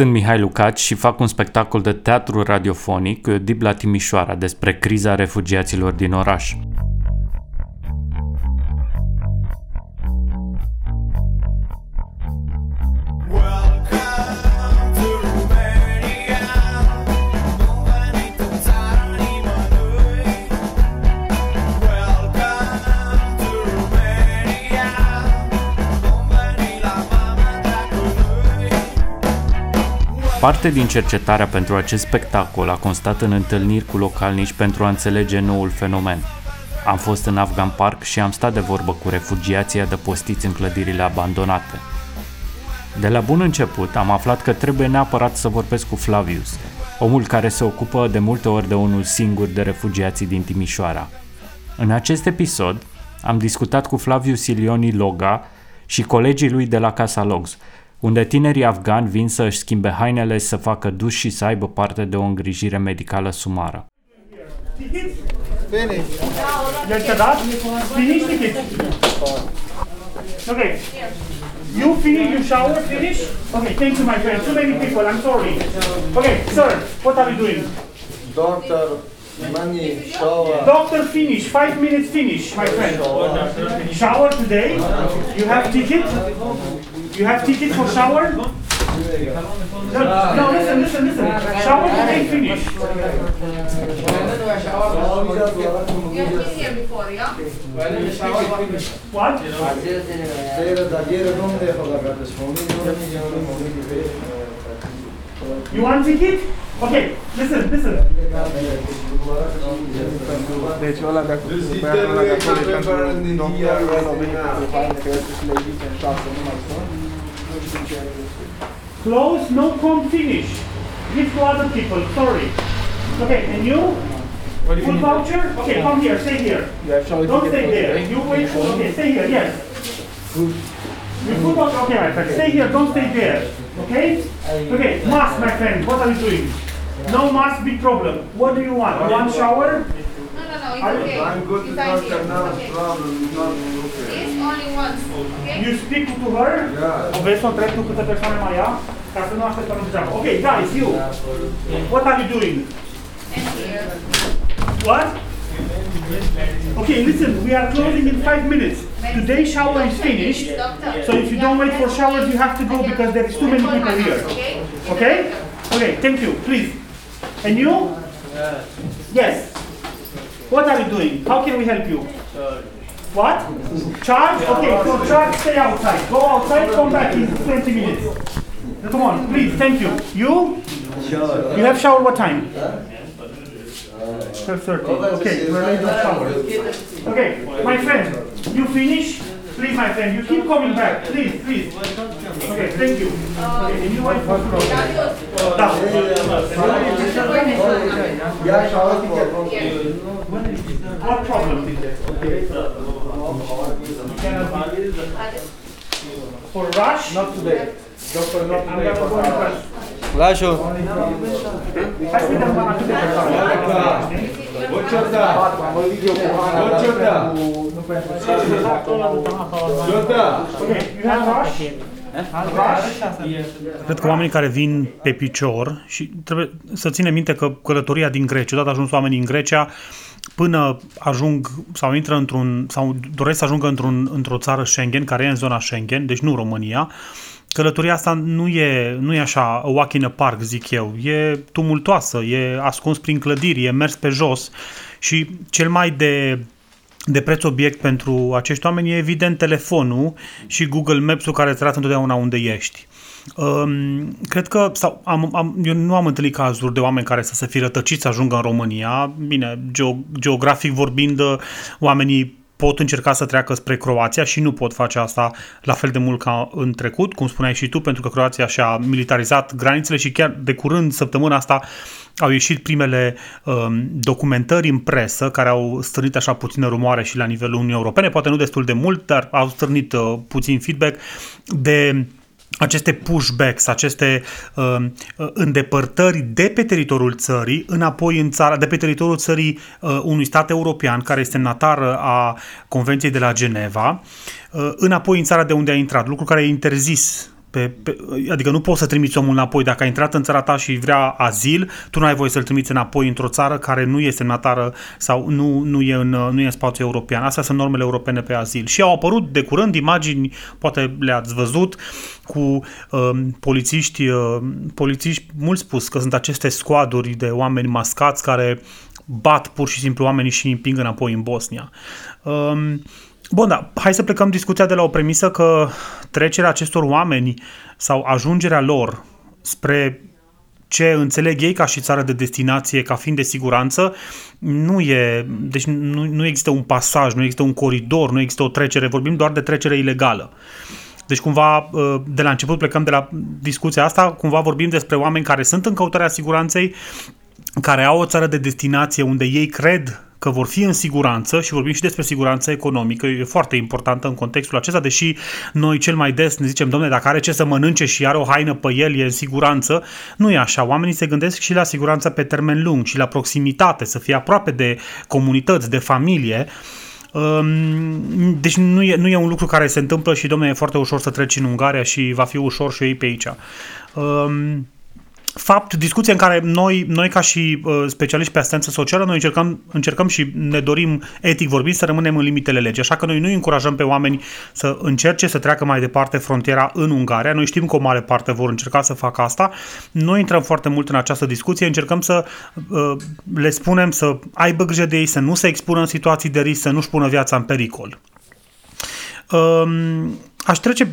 Sunt Mihai Lucaci și fac un spectacol de teatru radiofonic dip la Timișoara despre criza refugiaților din oraș. Parte din cercetarea pentru acest spectacol a constat în întâlniri cu localnici pentru a înțelege noul fenomen. Am fost în Afgan Park și am stat de vorbă cu refugiații adăpostiți în clădirile abandonate. De la bun început am aflat că trebuie neapărat să vorbesc cu Flavius, omul care se ocupă de multe ori de unul singur de refugiații din Timișoara. În acest episod am discutat cu Flavius Ilioni Loga și colegii lui de la Casa Logs, unde tinerii afgani vin să își schimbe hainele, să facă duș și să aibă parte de o îngrijire medicală sumară. Finish. You're that? Finish ticket. Okay. You finish, you shower, finish? Okay, thank you, my friend. Too many people, I'm sorry. Okay, sir, what are you doing? Doctor, money, shower. Doctor, finish. Five minutes, finish, my friend. Shower today? You have ticket? You have ticket for shower? No, no, listen, listen, listen. Shower today, finish. You have been here before, yeah? What? Sera da ieri non devo pagare le sfondi, non mi diamo i momenti per You want ticket? Okay, listen, listen. Deci ăla de acolo, băiatul ăla de acolo e pentru doctor, ăla a venit cu haine, că trebuie să le evite în șapte, nu mai sunt. Nu știu ce are despre. Close, no com, finish. Give to other people, sorry. Okay, and you? What do you Food need? voucher? Okay, come here, stay here. You have shower Don't ticket stay for there. today? You wait for, okay, stay here, yes. You food voucher, okay, my friend. Stay here, don't stay there. Okay? Okay, mask, my friend, what are you doing? No mask, big problem. What do you want? You want shower? No, no, no, it's Are you- okay. I'm good to It's fine doctor here. now, Okay. problem is not okay. This only once, okay? You speak to her? Yeah. O vezi să o întreb tu câte persoane mai ia? Ca să nu așteptăm degeaba. Okay, guys, you. What are you doing? And here. What? Okay, listen, we are closing in five minutes. Today's shower is finished. So if you don't wait for showers, you have to go because there is too many people here. Okay? Okay? Okay, thank you, please. And you? Yes. What are you doing? How can we help you? What? Charge? Okay, so charge, stay outside. Go outside, come back in 20 minutes. Come on, please, thank you. You? You have shower what time? 12.30. Okay, we're late for shower. Okay, my friend, you finish? Please, my friend, you keep coming back. Please, please. Okay, thank you. Okay, and you wait for Da. Yeah, shower ticket. What? For rush? Not today. Doctor, not I'm today gonna for go and shower. rush. Lascio. Hai să vedem mama câte persoane. Bocciata. Am văzut video cu Hana, dar Bocciata. nu pentru- nu pentru Jota. Okay, you have rush? Cred că oamenii care vin pe picior și trebuie să ținem minte că călătoria din Grecia, odată ajuns oamenii în Grecia, până ajung sau intră într-un sau doresc să ajungă într-un, într-o țară Schengen, care e în zona Schengen, deci nu România, călătoria asta nu e, nu e așa a walk in a park, zic eu. E tumultoasă, e ascuns prin clădiri, e mers pe jos și cel mai de de preț obiect pentru acești oameni e evident telefonul și Google Maps-ul care îți arată întotdeauna unde ești. Um, cred că, sau am, am, eu nu am întâlnit cazuri de oameni care să se fi rătăciți să ajungă în România. Bine, geo, geografic vorbind, oamenii pot încerca să treacă spre Croația și nu pot face asta la fel de mult ca în trecut, cum spuneai și tu, pentru că Croația și-a militarizat granițele și chiar de curând, săptămâna asta, au ieșit primele um, documentări în presă care au stârnit așa puțină rumoare și la nivelul Uniunii Europene, poate nu destul de mult, dar au stârnit uh, puțin feedback de aceste pushbacks, aceste uh, uh, îndepărtări de pe teritoriul țării înapoi în țara, de pe teritoriul țării uh, unui stat european care este semnatară a Convenției de la Geneva, uh, înapoi în țara de unde a intrat, lucru care e interzis Pe, pe, adică nu poți să trimiți omul înapoi. Dacă a intrat în țara ta și vrea azil, tu nu ai voie să-l trimiți înapoi într-o țară care nu este semnatară sau nu, nu, e în, nu e în spațiu european. Astea sunt normele europene pe azil. Și au apărut de curând imagini, poate le-ați văzut, cu um, polițiști, uh, polițiști, mult spus că sunt aceste scoaduri de oameni mascați care bat pur și simplu oamenii și îi împing înapoi în Bosnia. Um, Bun, da, hai să plecăm discuția de la o premisă că trecerea acestor oameni sau ajungerea lor spre ce înțeleg ei ca și țară de destinație, ca fiind de siguranță, nu e, deci nu, nu există un pasaj, nu există un coridor, nu există o trecere, vorbim doar de trecere ilegală. Deci cumva uh, de la început plecăm de la discuția asta, cumva vorbim despre oameni care sunt în căutarea siguranței, care au o țară de destinație unde ei cred că vor fi în siguranță și vorbim și despre siguranță economică, e foarte importantă în contextul acesta, deși noi cel mai des ne zicem, domne, dacă are ce să mănânce și are o haină pe el, e în siguranță, nu e așa. Oamenii se gândesc și la siguranță pe termen lung și la proximitate, să fie aproape de comunități, de familie. Um, deci nu e, nu e un lucru care se întâmplă și, domne, e foarte ușor să treci în Ungaria și va fi ușor și eu pe aici. Um, fapt, discuție în care noi, noi ca și uh, specialiști pe asistență socială, noi încercăm, încercăm și ne dorim, etic vorbind, să rămânem în limitele legii. Așa că noi nu încurajăm pe oameni să încerce să treacă mai departe frontiera în Ungaria. Noi știm că o mare parte vor încerca să facă asta. Noi intrăm foarte mult în această discuție, încercăm să uh, le spunem să aibă grijă de ei, să nu se expună în situații de risc, să nu-și pună viața în pericol. Um, Aș trece,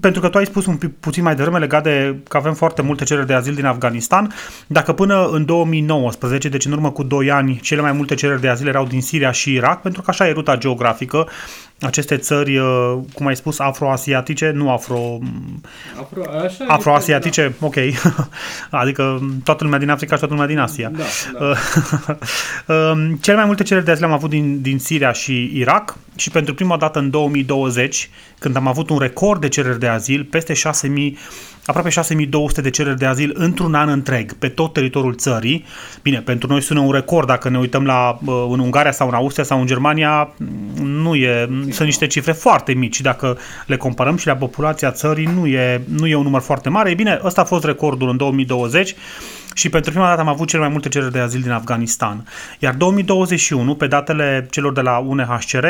pentru că tu ai spus un pic puțin mai devreme legat de că avem foarte multe cereri de azil din Afganistan, dacă până în 2019, deci în urmă cu 2 ani, cele mai multe cereri de azil erau din Siria și Irak, pentru că așa e ruta geografică, aceste țări, uh, cum ai spus, afroasiatice, nu afro... Afro, așa afroasiatice, da. ok. adică toată lumea din Africa și toată lumea din Asia. Da, da. Um, cele mai multe cereri de azil am avut din, din Siria și Irak și pentru prima dată în 2020, când am avut un record de cereri de azil, peste 6000 aproape 6200 de cereri de azil într-un an întreg, pe tot teritoriul țării. Bine, pentru noi sună un record, dacă ne uităm la în Ungaria sau în Austria sau în Germania, nu e, sunt niște cifre foarte mici. Dacă le comparăm și la populația țării, nu e, nu e un număr foarte mare. E bine, ăsta a fost recordul în 2020 și pentru prima dată am avut cele mai multe cereri de azil din Afganistan. Iar 2021, pe datele celor de la UNHCR,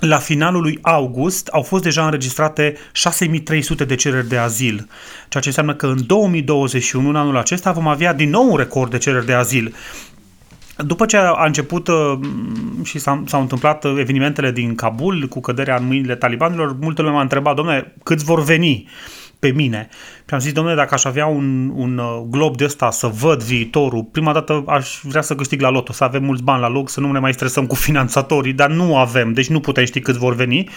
la finalul lui august au fost deja înregistrate 6300 de cereri de azil, ceea ce înseamnă că în 2021, în anul acesta, vom avea din nou un record de cereri de azil. După ce a început uh, și s-au, s-au întâmplat evenimentele din Kabul cu căderea în mâinile talibanilor, multă lume m-a întrebat, domnule, câți vor veni? Pe mine. Și am zis, domnule, dacă aș avea un, un uh, glob de ăsta să văd viitorul, prima dată aș vrea să câștig la loto, să avem mulți bani la loc, să nu ne mai stresăm cu finanțatorii, dar nu avem, deci nu putem ști câți vor veni.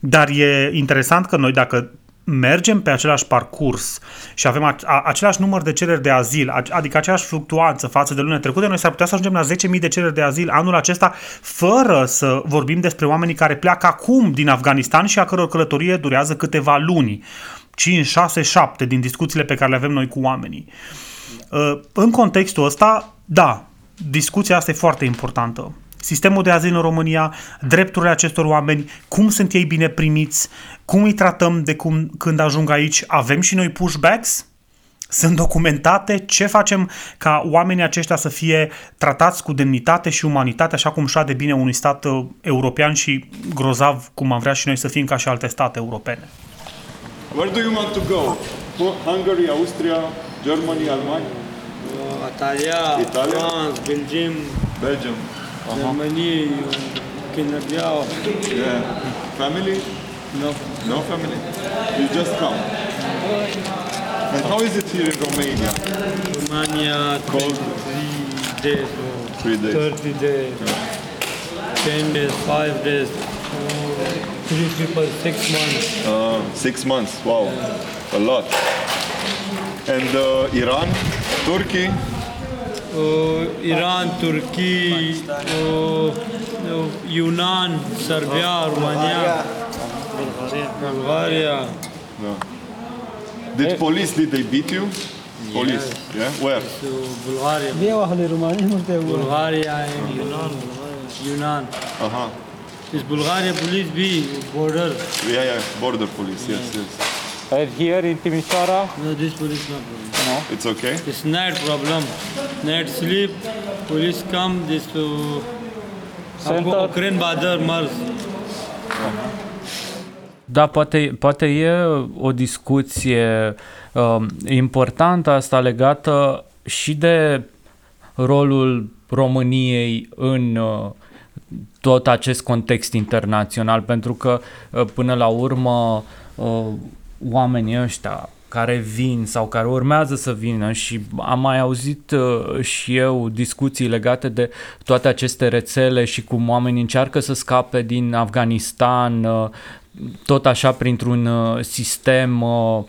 Dar e interesant că noi, dacă mergem pe același parcurs și avem a, a, același număr de cereri de azil, a, adică aceeași fluctuanță față de lunile trecute, noi s-ar putea să ajungem la 10.000 de cereri de azil anul acesta, fără să vorbim despre oamenii care pleacă acum din Afganistan și a căror călătorie durează câteva luni. 5, 6, 7 din discuțiile pe care le avem noi cu oamenii. Uh, în contextul ăsta, da, discuția asta e foarte importantă. Sistemul de azil în România, drepturile acestor oameni, cum sunt ei bine primiți, cum îi tratăm de cum, când ajung aici, avem și noi pushbacks? Sunt documentate ce facem ca oamenii aceștia să fie tratați cu demnitate și umanitate, așa cum de bine unui stat uh, european și grozav cum am vrea și noi să fim ca și alte state europene. Where do you want to go? Hungary, Austria, Germany, Germany? Uh, Italia, Italia? France, Belgium, Belgium. Uh-huh. Germany, Canada. Yeah. Family? No. No family? You just come. And how is it here in Romania? Romania, Cold. three days, or Three days. 30 days, 10 days, 5 days, three people, 6 months. Uh, six months. Wow. A lot. And uh, Iran, Turkey? Uh, Iran, Turkey, uh, uh, Serbia, Romania, Bulgaria. No. Did police, did they beat you? Police, yeah? Where? So Bulgaria. Bulgaria and Yunan. Yunan. Uh-huh. Is Bulgaria police be border? Yeah, yeah, border police, yes, yes. And here in Timișoara? No, this police not problem. It's okay? It's night problem. Night sleep, police come, this uh, Center. Ukraine border Mars. Da, poate, poate e o discuție um, importantă asta legată și de rolul României în uh, tot acest context internațional, pentru că uh, până la urmă uh, oamenii ăștia care vin sau care urmează să vină și am mai auzit uh, și eu discuții legate de toate aceste rețele și cum oamenii încearcă să scape din Afganistan, uh, tot așa printr-un uh, sistem uh, um,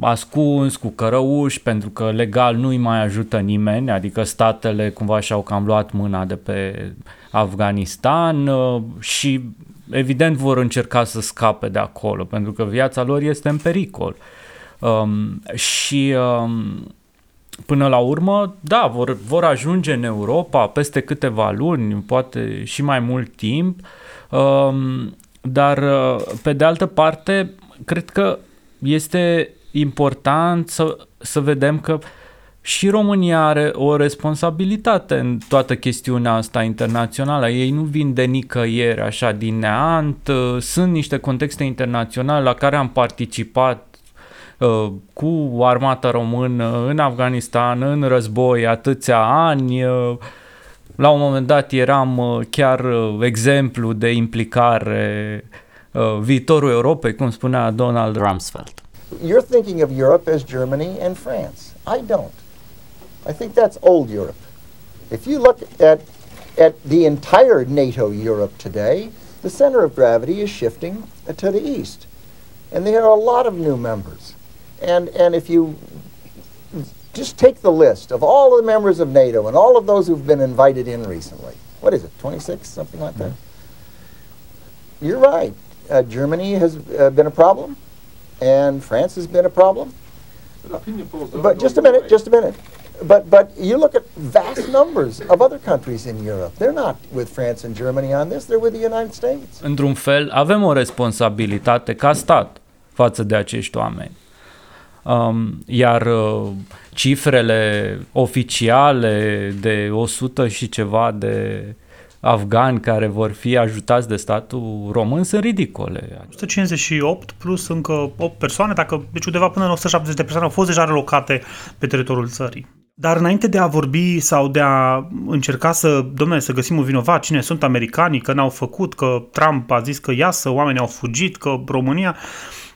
ascuns, cu cărăuși, pentru că legal nu-i mai ajută nimeni, adică statele cumva și-au cam luat mâna de pe Afganistan uh, și evident vor încerca să scape de acolo, pentru că viața lor este în pericol. Um, și um, până la urmă, da, vor, vor ajunge în Europa peste câteva luni, poate și mai mult timp, um, dar uh, pe de altă parte, cred că este important să, să vedem că și România are o responsabilitate în toată chestiunea asta internațională. Ei nu vin de nicăieri, așa, din neant. uh, Sunt niște contexte internaționale la care am participat uh, cu armata română în Afganistan, în război, atâția ani. uh, La un moment dat eram uh, chiar uh, exemplu de implicare uh, Uh, viitorul Europei, cum spunea Donald Rumsfeld. You're thinking of Europe as Germany and France. I don't. I think that's old Europe. If you look at, at the entire NATO Europe today, the center of gravity is shifting to the east. And there are a lot of new members. And, and if you just take the list of all the members of NATO and all of those who've been invited in recently, what is it, 26, something like that? Mm-hmm. You're right. Uh, Germany has uh, been a problem, and France has been a problem. But just a minute, just a minute. But but you look at vast numbers of other countries in Europe. They're not with France and Germany on this. They're with the United States. Într-un fel, avem o responsabilitate ca stat față de acești oameni. Um, iar uh, cifrele oficiale de 100 și ceva de afgani care vor fi ajutați de statul român sunt ridicole. 158 plus încă 8 persoane, dacă, deci undeva până în 170 de persoane au fost deja relocate pe teritoriul țării. Dar înainte de a vorbi sau de a încerca să, domnule, să găsim un vinovat, cine sunt americanii, că n-au făcut, că Trump a zis că iasă, oamenii au fugit, că România...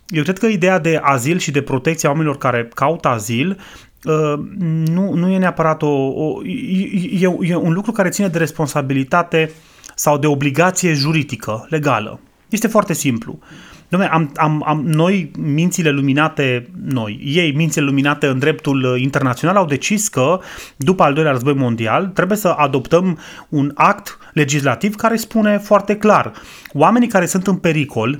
Eu cred că ideea de azil și de protecția oamenilor care caută azil uh, nu, nu e neapărat o, o e, e, e un lucru care ține de responsabilitate sau de obligație juridică, legală. Este foarte simplu. Dom'le, am, am, am, noi, mințile luminate, noi, ei, mințile luminate în dreptul uh, internațional, au decis că, după al doilea război mondial, trebuie să adoptăm un act legislativ care spune foarte clar, oamenii care sunt în pericol,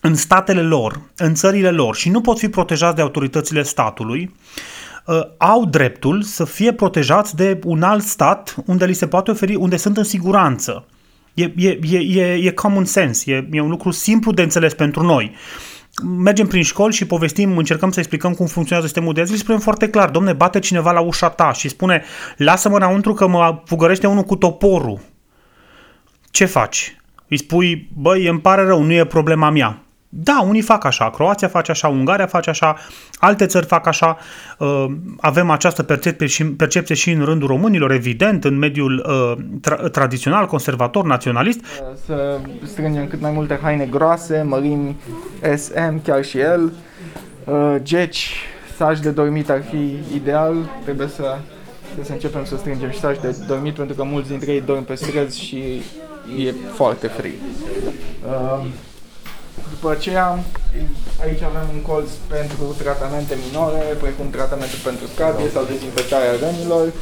în statele lor, în țările lor și nu pot fi protejați de autoritățile statului, uh, au dreptul să fie protejați de un alt stat unde li se poate oferi, unde sunt în siguranță. E, e, e, e, e common sense, e, e un lucru simplu de înțeles pentru noi. Mergem prin școli și povestim, încercăm să explicăm cum funcționează sistemul de azil și spunem foarte clar, domne, bate cineva la ușa ta și spune, lasă-mă înăuntru că mă fugărește unul cu toporul. Ce faci? Îi spui, băi, îmi pare rău, nu e problema mea. Da, unii fac așa, Croația face așa, Ungaria face așa, alte țări fac așa, uh, avem această percepție și, percepție și în rândul românilor, evident, în mediul uh, tra- tradițional, conservator, naționalist. Să strângem cât mai multe haine groase, mărimi SM, chiar și el. Uh, Geci, saci de dormit ar fi ideal. Trebuie să, trebuie să începem să strângem și saci de dormit pentru că mulți dintre ei dorm pe străzi și e foarte frig. Uh, După aceea, aici avem un colț pentru tratamente minore, precum tratamentul pentru scabie sau dezinfectarea rănilor.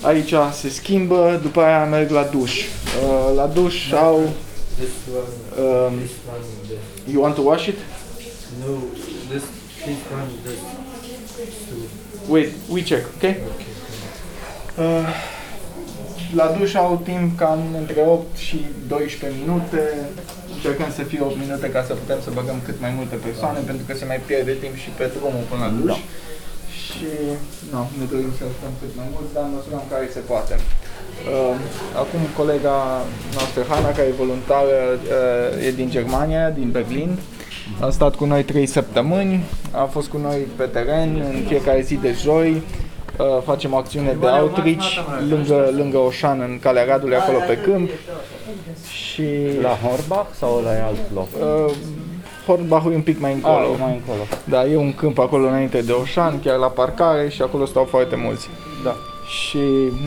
Aici se schimbă, după aia merg la duș. Uh, la duș au... Um, you want to wash it? No, this, this one, this. Wait, we check, ok? Uh, la duș au timp cam între 8 și 12 minute. Încercăm să fie 8 minute ca să putem să băgăm cât mai multe persoane, pentru că se mai pierde timp și pe drumul până la duș. Da. Și nu, ne dorim să stăm cât mai mult, dar în măsura în care se poate. Uh, acum colega noastră, Hana, care e voluntară, uh, e din Germania, din Berlin. A stat cu noi 3 săptămâni, a fost cu noi pe teren în fiecare zi de joi. Uh, facem o acțiune de outreach lângă, lângă Oșan, în Calea Radului, acolo pe câmp. Și La Horbach sau la alt loc? uh, Hornbach e un pic mai încolo. Ah, mai încolo. Da, e un câmp acolo înainte de Oșan, chiar la parcare și acolo stau foarte mulți. Da. Și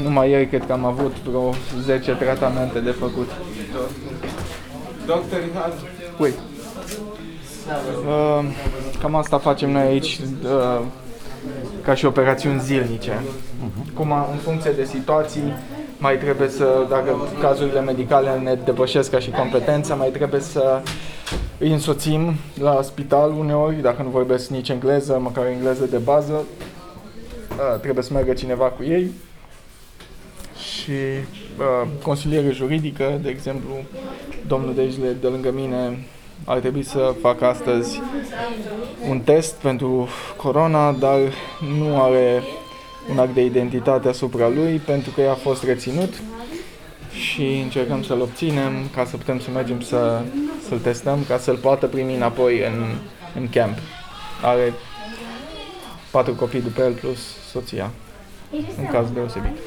numai ieri cred că am avut vreo 10 tratamente de făcut. Doctor, Wait. Uh, cam asta facem noi aici uh, ca și operațiuni zilnice. Cum a- în funcție de situații mai trebuie să, dacă cazurile medicale ne depășesc ca și competența, mai trebuie să îi însoțim la spital uneori, dacă nu vorbesc nici engleză, măcar engleză de bază, uh, trebuie să meargă cineva cu ei. Și uh, consiliere juridică, de exemplu, domnul Dejle de lângă mine ar trebui să facă astăzi un test pentru corona, dar nu are un act de identitate asupra lui pentru că ea a fost reținut și încercăm să-l obținem ca să putem să mergem să, să-l testăm, ca să-l poată primi înapoi în, în camp. Are patru copii după el plus soția, în caz deosebit.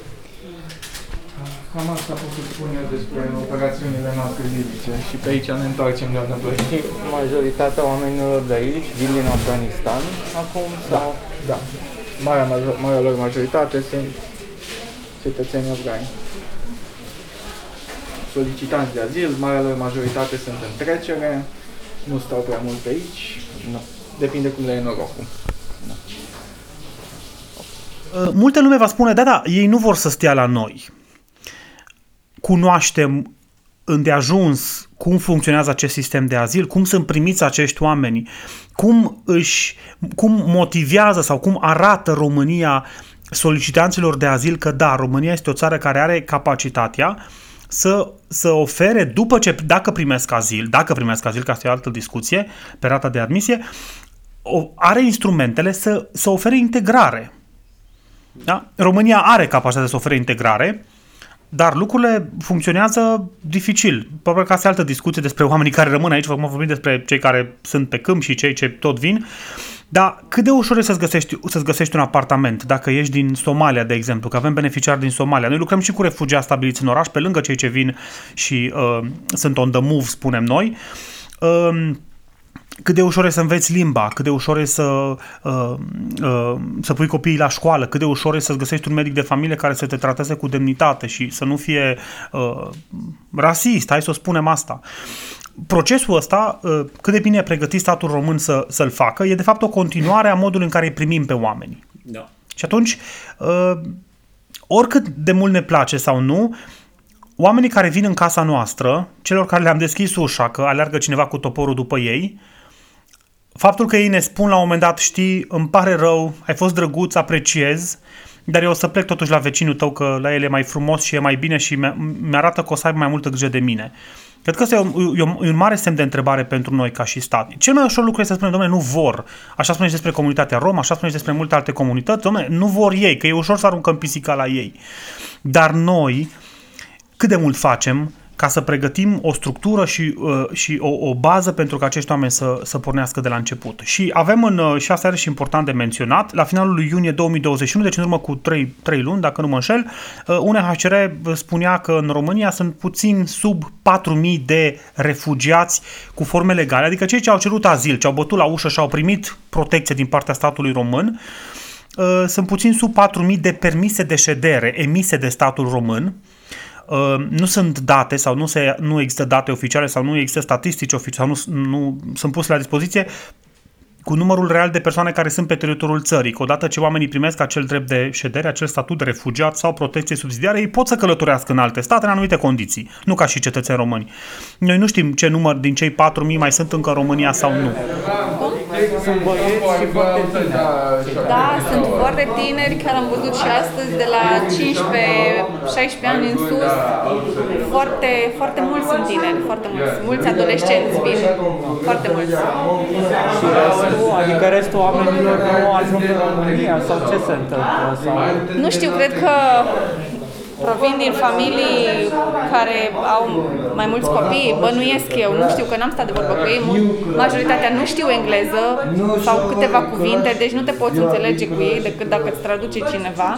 Cam asta pot să spun eu despre operațiunile noastre zilnice și pe aici ne întoarcem de înapoi. Și majoritatea oamenilor de aici vin din Afganistan acum sau? Da. Marea, major, marea lor majoritate sunt cetățeni afgani. Solicitanți de azil, marea lor majoritate sunt în trecere, nu stau prea mult pe aici, Nu. depinde cum le e norocul. Uh, Multe lume va spune, da, da, ei nu vor să stea la noi. Cunoaștem îndeajuns cum funcționează acest sistem de azil, cum sunt primiți acești oameni, cum, își, cum motivează sau cum arată România solicitanților de azil că da, România este o țară care are capacitatea să, să ofere, după ce, dacă primesc azil, dacă primesc azil, ca asta e o altă discuție, pe rata de admisie, o, are instrumentele să, să ofere integrare. Da? România are capacitatea să ofere integrare, dar lucrurile funcționează dificil. Probabil că asta e altă discuție despre oamenii care rămân aici, acum vorbim despre cei care sunt pe câmp și cei ce tot vin, dar cât de ușor e să-ți găsești, să-ți găsești un apartament dacă ești din Somalia, de exemplu, că avem beneficiari din Somalia. Noi lucrăm și cu refugiați stabiliți în oraș, pe lângă cei ce vin și uh, sunt on the move, spunem noi. Uh, cât de ușor e să înveți limba, cât de ușor e să, uh, uh, să pui copiii la școală, cât de ușor e să-ți găsești un medic de familie care să te trateze cu demnitate și să nu fie uh, rasist, hai să o spunem asta. Procesul ăsta, uh, cât de bine e pregătit statul român să, să-l facă, e de fapt o continuare a modului în care îi primim pe oameni. Da. Și atunci, uh, oricât de mult ne place sau nu, oamenii care vin în casa noastră, celor care le-am deschis ușa, că aleargă cineva cu toporul după ei, faptul că ei ne spun la un moment dat, știi, îmi pare rău, ai fost drăguț, apreciez, dar eu o să plec totuși la vecinul tău că la el e mai frumos și e mai bine și mi- mi-arată că o să aibă mai multă grijă de mine. Cred că ăsta e un, e un, e un mare semn de întrebare pentru noi ca și stat. Cel mai ușor lucru este să spunem, domnule, nu vor. Așa spuneți despre comunitatea romă, așa spuneți despre multe alte comunități, domnule, nu vor ei, că e ușor să aruncăm pisica la ei. Dar noi, cât de mult facem ca să pregătim o structură și, uh, și o, o bază pentru ca acești oameni să, să pornească de la început. Și avem în, uh, și asta are și important de menționat, la finalul lui iunie 2021, deci în urmă cu 3, 3 luni, dacă nu mă înșel, uh, UNHCR spunea că în România sunt puțin sub 4.000 de refugiați cu forme legale, adică cei ce au cerut azil, ce au bătut la ușă și au primit protecție din partea statului român, uh, sunt puțin sub 4.000 de permise de ședere emise de statul român, Uh, nu sunt date sau nu, se, nu există date oficiale sau nu există statistici oficiale sau nu, nu sunt puse la dispoziție cu numărul real de persoane care sunt pe teritoriul țării. Că odată ce oamenii primesc acel drept de ședere, acel statut de refugiat sau protecție subsidiară, ei pot să călătorească în alte state în anumite condiții, nu ca și cetățeni români. Noi nu știm ce număr din cei 4.000 mai sunt încă în România sau nu. Sunt băieți și foarte tineri. Da, sunt foarte tineri, chiar am văzut și astăzi, de la 15-16 ani în sus. Foarte, foarte mulți sunt tineri, foarte mulți. Mulți adolescenți vin, foarte mulți. Și restul, adică restul oamenilor nu ajung în România sau ce se întâmplă? Sau... Nu știu, cred că provin din familii care au mai mulți copii, bănuiesc eu, nu știu că n-am stat de vorbă cu ei, mult- majoritatea nu știu engleză sau câteva cuvinte, deci nu te poți înțelege cu ei decât dacă îți traduce cineva.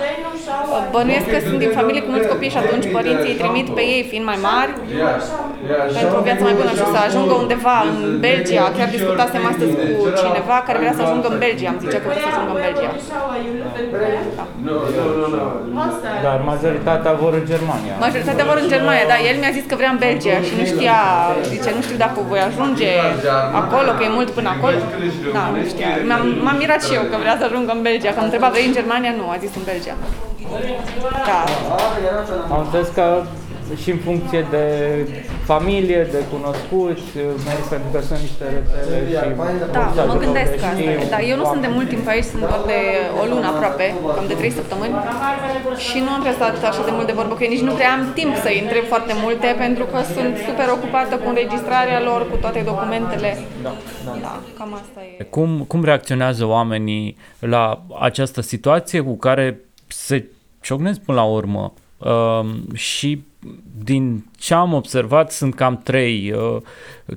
Bănuiesc că sunt din familii cu mulți copii și atunci părinții îi trimit pe ei fiind mai mari pentru o viață mai bună și să ajungă undeva în Belgia. Chiar discutasem astăzi cu cineva care vrea să ajungă în Belgia, îmi zicea că vrea să ajungă în Belgia. Dar majoritatea vor în Germania. Majoritatea vor în Germania, dar el mi-a zis că vrea în Belgia și nu știa, zice, nu știu dacă voi ajunge acolo, că e mult până acolo. Da, nu știa. M-am, m-am mirat și eu că vrea să ajungă în Belgia, că am întrebat, vrei în Germania? Nu, a zis în Belgia. Da. Am înțeles că și în funcție de familie, de cunoscuți, merg pentru că sunt niște rețele și Da, se mă ajută gândesc unde asta. știu. Da, eu nu sunt de mult timp aici, sunt doar de o lună aproape, cam de trei săptămâni. Și nu am prea stat așa de mult de vorbă cu ei, nici nu prea am timp să-i întreb foarte multe, pentru că sunt super ocupată cu înregistrarea lor, cu toate documentele. Da, da. Da, cam asta e. Cum, cum reacționează oamenii la această situație cu care se ciocnesc până la urmă? Um, și din ce am observat sunt cam trei, uh,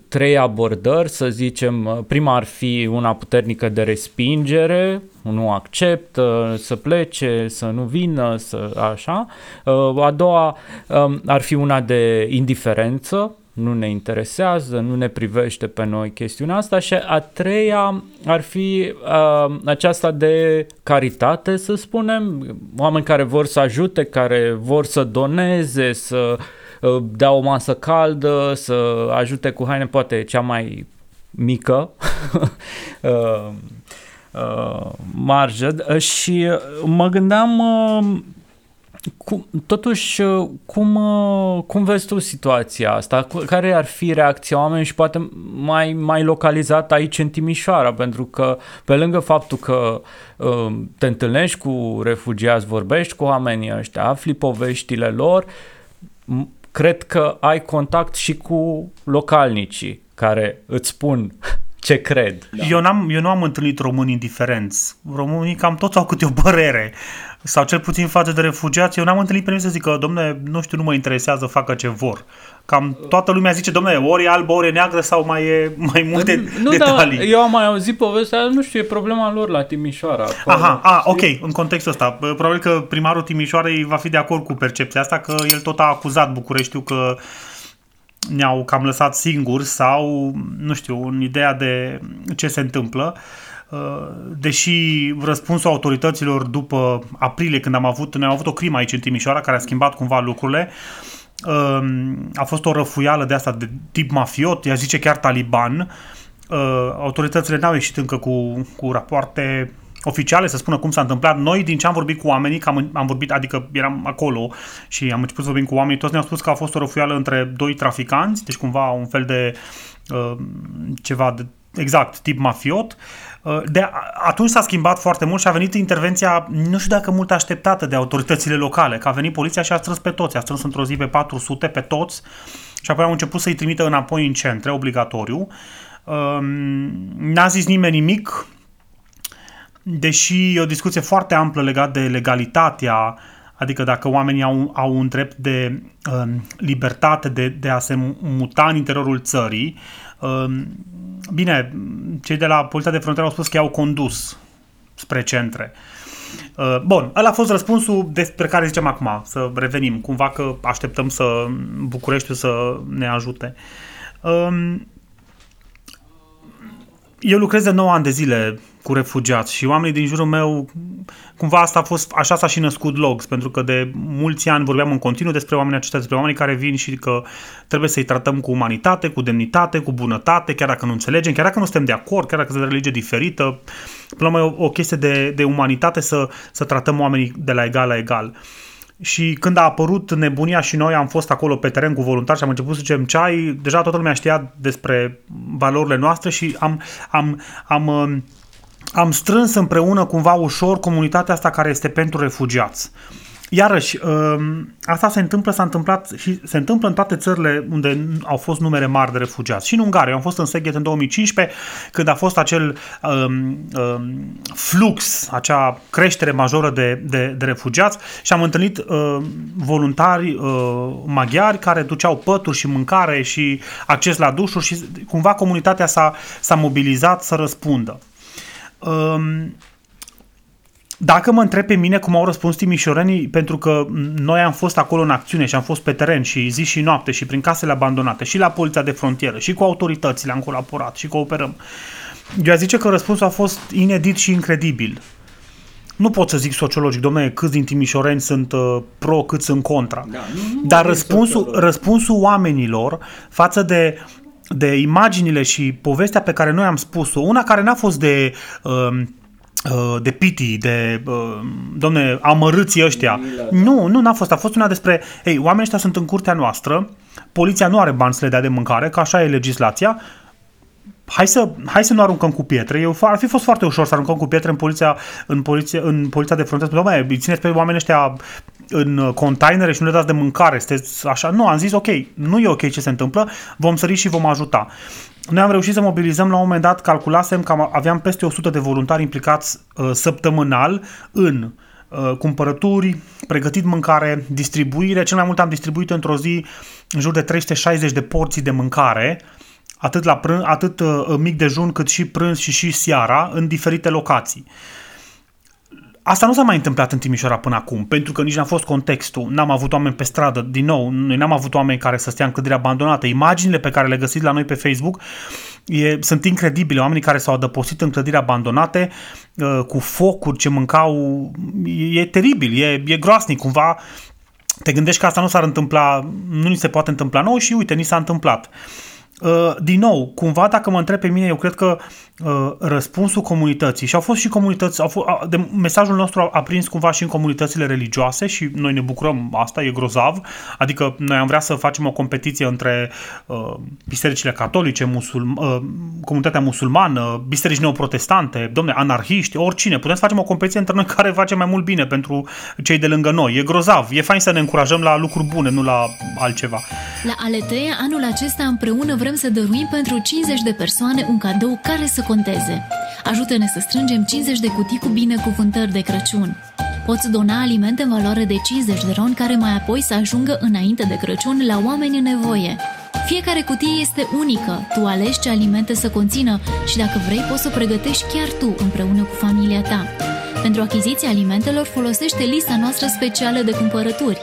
trei abordări, să zicem. Uh, Prima ar fi una puternică de respingere, nu acceptă să plece, să nu vină, să așa. Uh, A doua um, ar fi una de indiferență, nu ne interesează, nu ne privește pe noi chestiunea asta și a treia ar fi uh, aceasta de caritate, să spunem, oameni care vor să ajute, care vor să doneze, să uh, dea o masă caldă, să ajute cu haine, poate cea mai mică uh, uh, marjă. Uh, și uh, mă gândeam uh, cum, totuși, uh, cum, uh, cum vezi tu situația asta? Cu- Care ar fi reacția oamenilor și poate mai, mai localizat aici în Timișoara? Pentru că pe lângă faptul că uh, te întâlnești cu refugiați, vorbești cu oamenii ăștia, afli poveștile lor, m- cred că ai contact și cu localnicii care îți spun ce cred. Eu, n-am, eu nu am întâlnit români indiferenți. Românii cam toți au câte o părere. Sau cel puțin față de refugiați. Eu n-am întâlnit pe nimeni să zică, domne, nu știu, nu mă interesează, facă ce vor. Cam toată lumea zice, domne, ori e albă, ori e neagră sau mai e mai multe nu, detalii. dar eu am mai auzit povestea, nu știu, e problema lor la Timișoara. acolo. Aha, a, ok, în contextul ăsta. Bă, Probabil că primarul Timișoarei va fi de acord cu percepția asta, că el tot a acuzat Bucureștiul că ne-au cam lăsat singuri sau, nu știu, în ideea de ce se întâmplă. Uh, Deși răspunsul autorităților după aprilie, când am avut, noi am avut o crimă aici în Timișoara care a schimbat cumva lucrurile, um, a fost o răfuială de asta de tip mafiot, ea zice chiar taliban. Uh, Autoritățile n-au ieșit încă cu, cu rapoarte oficiale să spună cum s-a întâmplat. Noi, din ce am vorbit cu oamenii, că am, am vorbit, adică eram acolo și am început să vorbim cu oamenii, toți ne-au spus că a fost o răfuială între doi traficanți, deci cumva un fel de uh, ceva de, exact, tip mafiot. Uh, De atunci s-a schimbat foarte mult și a venit intervenția, nu știu dacă mult așteptată de autoritățile locale, că a venit poliția și a strâns pe toți, a strâns într-o zi pe 400 pe toți și apoi au început să-i trimită înapoi în centre, obligatoriu. Um, N-a zis nimeni nimic, deși e o discuție foarte amplă legat de legalitatea, adică dacă oamenii au, au un drept de um, libertate de, de a se muta în interiorul țării, um, bine, cei de la Poliția de Frontieră au spus că i-au condus spre centre. Uh, Bun, ăla a fost răspunsul despre care zicem acum, să revenim, cumva că așteptăm să Bucureștiul să ne ajute. Um, eu lucrez de 9 ani de zile cu refugiați și oamenii din jurul meu, cumva asta a fost, așa s-a și născut Logs, pentru că de mulți ani vorbeam în continuu despre oamenii aceștia, despre oamenii care vin și că trebuie să-i tratăm cu umanitate, cu demnitate, cu bunătate, chiar dacă nu înțelegem, chiar dacă nu suntem de acord, chiar dacă sunt de religie diferită, până la urmă e o, o chestie de, de umanitate să, să tratăm oamenii de la egal la egal. și când a apărut nebunia și noi am fost acolo pe teren cu voluntari și am început să zicem ceai, deja toată lumea știa despre valorile noastre și am, am, am, am, am strâns împreună cumva ușor comunitatea asta care este pentru refugiați. Iarăși, um, asta se întâmplă, s-a întâmplat și se întâmplă în toate țările unde au fost numere mari de refugiați. Și în Ungaria. Eu am fost în Seghet în 2015, când a fost acel um, um, flux, acea creștere majoră de, de, de refugiați și am întâlnit uh, voluntari uh, maghiari care duceau pături și mâncare și acces la dușuri și cumva comunitatea s-a, s-a mobilizat să răspundă. Um, dacă mă întreb pe mine cum au răspuns timișorenii, pentru că noi am fost acolo în acțiune și am fost pe teren și zi și noapte și prin casele abandonate și la poliția de frontieră și cu autoritățile am colaborat și cooperăm. Eu aș zice că răspunsul a fost inedit și incredibil. Nu pot să zic sociologic, domnule, câți din timișoreni sunt uh, pro, cât sunt contra. Da, nu, nu Dar răspunsul, răspunsul oamenilor față de de imaginile și povestea pe care noi am spus-o, una care n-a fost de uh, Uh, de piti, de uh, domne, amărâții ăștia. Nu, nu n-a fost. A fost una despre, ei, oamenii ăștia sunt în curtea noastră, poliția nu are bani să le dea de mâncare, că așa e legislația, hai să, hai să nu aruncăm cu pietre. Eu, ar fi fost foarte ușor să aruncăm cu pietre în poliția, în poliția, în poliția de frontieră. Doamne, îi țineți pe oamenii ăștia în containere și nu le dați de mâncare. Sunteți așa. Nu, am zis ok, nu e ok ce se întâmplă, vom sări și vom ajuta. Noi am reușit să mobilizăm la un moment dat, calculasem că aveam peste 100 de voluntari implicați uh, săptămânal în uh, cumpărături, pregătit mâncare, distribuire. Cel mai mult am distribuit într-o zi în jur de 360 de porții de mâncare, atât, la prânz, atât uh, mic dejun cât și prânz și și seara, în diferite locații. Uh, Asta nu s-a mai întâmplat în Timișoara până acum, pentru că nici n-a fost contextul. N-am avut oameni pe stradă, din nou, noi n-am avut oameni care să stea în clădire abandonată. Imaginile pe care le găsiți la noi pe Facebook e, sunt incredibile. Oamenii care s-au adăpostit în clădiri abandonate uh, cu focuri ce mâncau, e, e teribil, e, e groasnic. Cumva te gândești că asta nu s-ar întâmpla, nu ni se poate întâmpla nou și uite, ni s-a întâmplat. Uh, din nou, cumva dacă mă întreb pe mine, eu cred că uh, răspunsul comunității și au fost și comunități, au fost, de, mesajul nostru a, a prins cumva și în comunitățile religioase și noi ne bucurăm, asta e grozav, adică noi am vrea să facem o competiție între uh, bisericile catolice, musul, uh, comunitatea musulmană, biserici neoprotestante, domne, anarhiști, oricine, putem să facem o competiție între noi care face mai mult bine pentru cei de lângă noi. E grozav, e fain să ne încurajăm la lucruri bune, nu la altceva. La Aletea, anul acesta împreună vrem să dăruim pentru 50 de persoane un cadou care să conteze. Ajută-ne să strângem 50 de cutii cu binecuvântări de Crăciun. Poți dona alimente în valoare de 50 de ron care mai apoi să ajungă înainte de Crăciun la oameni în nevoie. Fiecare cutie este unică, tu alegi ce alimente să conțină și dacă vrei poți să o pregătești chiar tu împreună cu familia ta. Pentru achiziția alimentelor folosește lista noastră specială de cumpărături.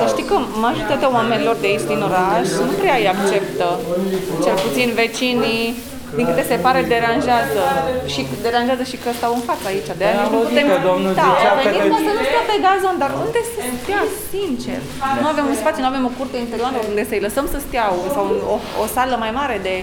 Să știi că majoritatea oamenilor de aici din oraș nu prea îi acceptă, cel puțin vecinii, din câte se pare, deranjează și deranjează și că stau în fața aici. De aia nu putem... Că domnul da, zicea că că să nu stea pe gazon, dar unde să stea, sincer? Nu avem un spațiu, nu avem o curte interioară unde să-i lăsăm să stea sau o, o sală mai mare de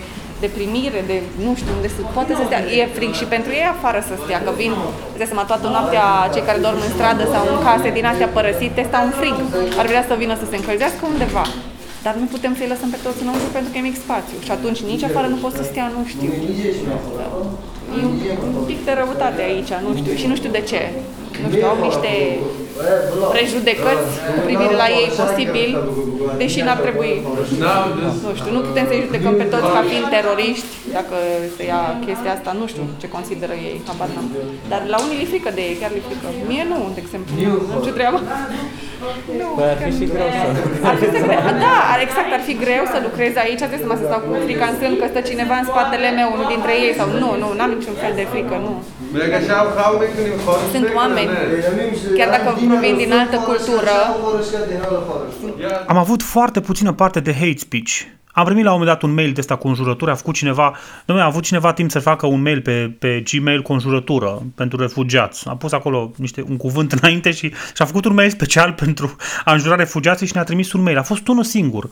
de primire, de nu știu unde se poate să stea. E frig și pentru ei afară să stea, că vin, de seama, toată noaptea cei care dorm în stradă sau în case din astea părăsite stau în frig. Ar vrea să vină să se încălzească undeva. Dar nu putem să-i lăsăm pe toți înăuntru pentru că e mic spațiu. Și atunci nici afară nu pot să stea, nu știu. E un pic de răutate aici, nu știu. Și nu știu de ce. Nu știu, au niște prejudecăți cu privire la ei posibil, deși n-ar trebui. Nu știu, nu putem să-i judecăm pe toți ca fiind teroriști, dacă se ia chestia asta, nu știu ce consideră ei, habar n-am. Dar la unii li frică de ei, chiar li frică. Mie nu, de exemplu, nu am ce treabă. Nu, Păi ar fi și greu să... ar fi să gre- da, ar, exact, ar fi greu să lucrez aici, trebuie să mă stau cu frica în sân că stă cineva în spatele meu, unul dintre ei, sau nu, nu, n-am niciun fel de frică, nu. Sunt oameni, chiar dacă provin din altă cultură, Am avut foarte puțină parte de hate speech. Am primit la un moment dat un mail de ăsta cu înjurături, a făcut cineva, domnule, a avut cineva timp să facă un mail pe, pe Gmail cu înjurătură pentru refugiați. A pus acolo niște, un cuvânt înainte și, și a făcut un mail special pentru a înjura refugiații și ne-a trimis un mail. A fost unul singur.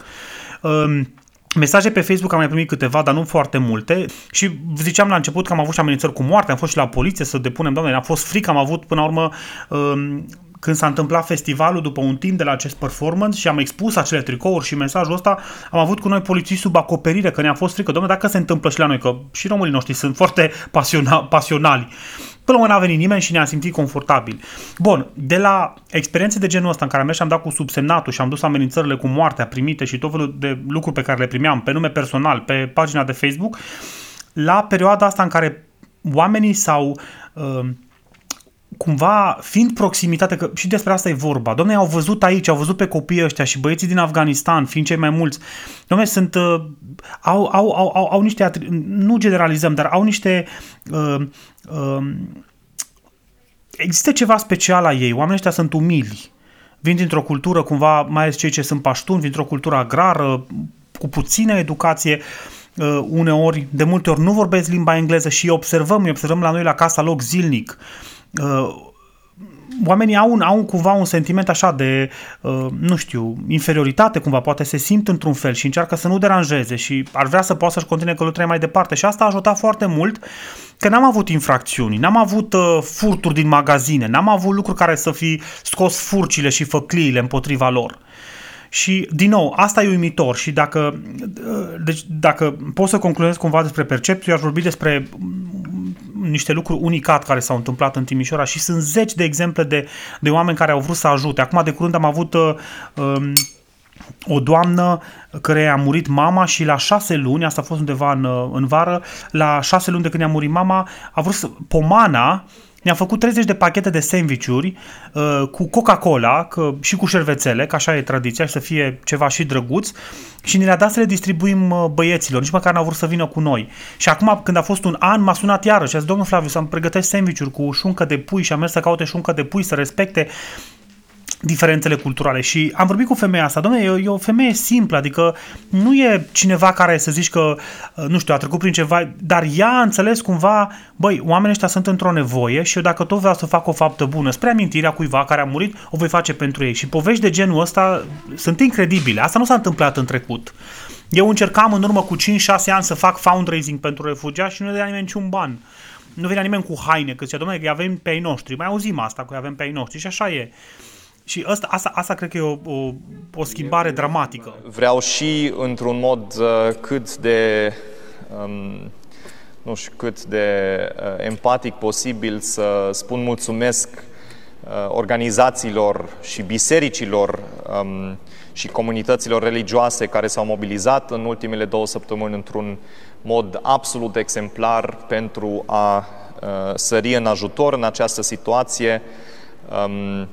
Um, Mesaje pe Facebook am mai primit câteva, dar nu foarte multe și ziceam la început că am avut și amenințări cu moarte, am fost și la poliție să depunem, doamne, a fost frică, am avut până la urmă um, când s-a întâmplat festivalul după un timp de la acest performance și am expus acele tricouri și mesajul ăsta, am avut cu noi polițiști sub acoperire, că ne-a fost frică, domnule, dacă se întâmplă și la noi, că și românii noștri sunt foarte pasiona, pasionali. Până la urmă n-a venit nimeni și ne-a simțit confortabil. Bun, de la experiențe de genul ăsta în care am mers și am dat cu subsemnatul și am dus amenințările cu moartea primite și tot felul de lucruri pe care le primeam pe nume personal, pe pagina de Facebook, la perioada asta în care oamenii s-au uh, cumva, fiind proximitate, că și despre asta e vorba, domne, au văzut aici, au văzut pe copiii ăștia și băieții din Afganistan, fiind cei mai mulți, domne, sunt, uh, au, au, au, au, au niște, atri- nu generalizăm, dar au niște, uh, uh, există ceva special la ei, oamenii ăștia sunt umili, vin dintr-o cultură, cumva, mai ales cei ce sunt paștuni, dintr-o cultură agrară, cu puțină educație, uh, uneori, de multe ori nu vorbesc limba engleză și îi observăm, îi observăm la noi la casa loc zilnic, uh, oamenii au, un, au un, cumva un sentiment așa de, uh, nu știu, inferioritate cumva, poate se simt într-un fel și încearcă să nu deranjeze și ar vrea să poată să-și continue călătoria mai departe și asta a ajutat foarte mult că n-am avut infracțiuni, n-am avut uh, furturi din magazine, n-am avut lucruri care să fi scos furcile și făcliile împotriva lor. Și, din nou, asta e uimitor și dacă, uh, deci, dacă pot să concludez cumva despre percepție, eu aș vorbi despre mm, niște lucruri unicat care s-au întâmplat în Timișoara și sunt zeci de exemple de, de oameni care au vrut să ajute. Acum de curând am avut uh, um, o doamnă care a murit mama și la șase luni, asta a fost undeva în, uh, în vară, la șase luni de când i-a murit mama, a vrut să, pomana ne-a făcut 30 de pachete de sandvișuri uh, cu Coca-Cola că, și cu șervețele, că așa e tradiția, și să fie ceva și drăguț, și ne le-a dat să le distribuim uh, băieților, nici măcar n-au vrut să vină cu noi. Și acum, când a fost un an, m-a sunat iarăși și a zis, domnul Flaviu, să-mi pregătești sandvișuri cu șuncă de pui și am mers să caute șuncă de pui, să respecte diferențele culturale și am vorbit cu femeia asta, domnule, e, o- e o femeie simplă, adică nu e cineva care să zici că, uh, nu știu, a trecut prin ceva, dar ea a înțeles cumva, băi, oamenii ăștia sunt într-o nevoie și eu dacă tot vreau să fac o faptă bună spre amintirea cuiva care a murit, o voi face pentru ei. Și povești de genul ăsta sunt incredibile. Asta nu s-a întâmplat în trecut. Eu încercam în urmă cu 5-6 ani să fac fundraising pentru refugiați și nu dea nimeni niciun ban. Nu venea nimeni cu haine, că zicea, domnule, că îi avem pe ai noștri. Mai auzim asta, că îi avem pe ai noștri și așa e. Și asta, asta, asta cred că e o, o, o schimbare dramatică. Vreau și într-un mod uh, cât de um, nu știu cât de uh, empatic posibil să spun mulțumesc uh, organizațiilor și bisericilor um, și comunităților religioase care s-au mobilizat în ultimele două săptămâni într-un mod absolut exemplar pentru a uh, sări în ajutor în această situație. Um,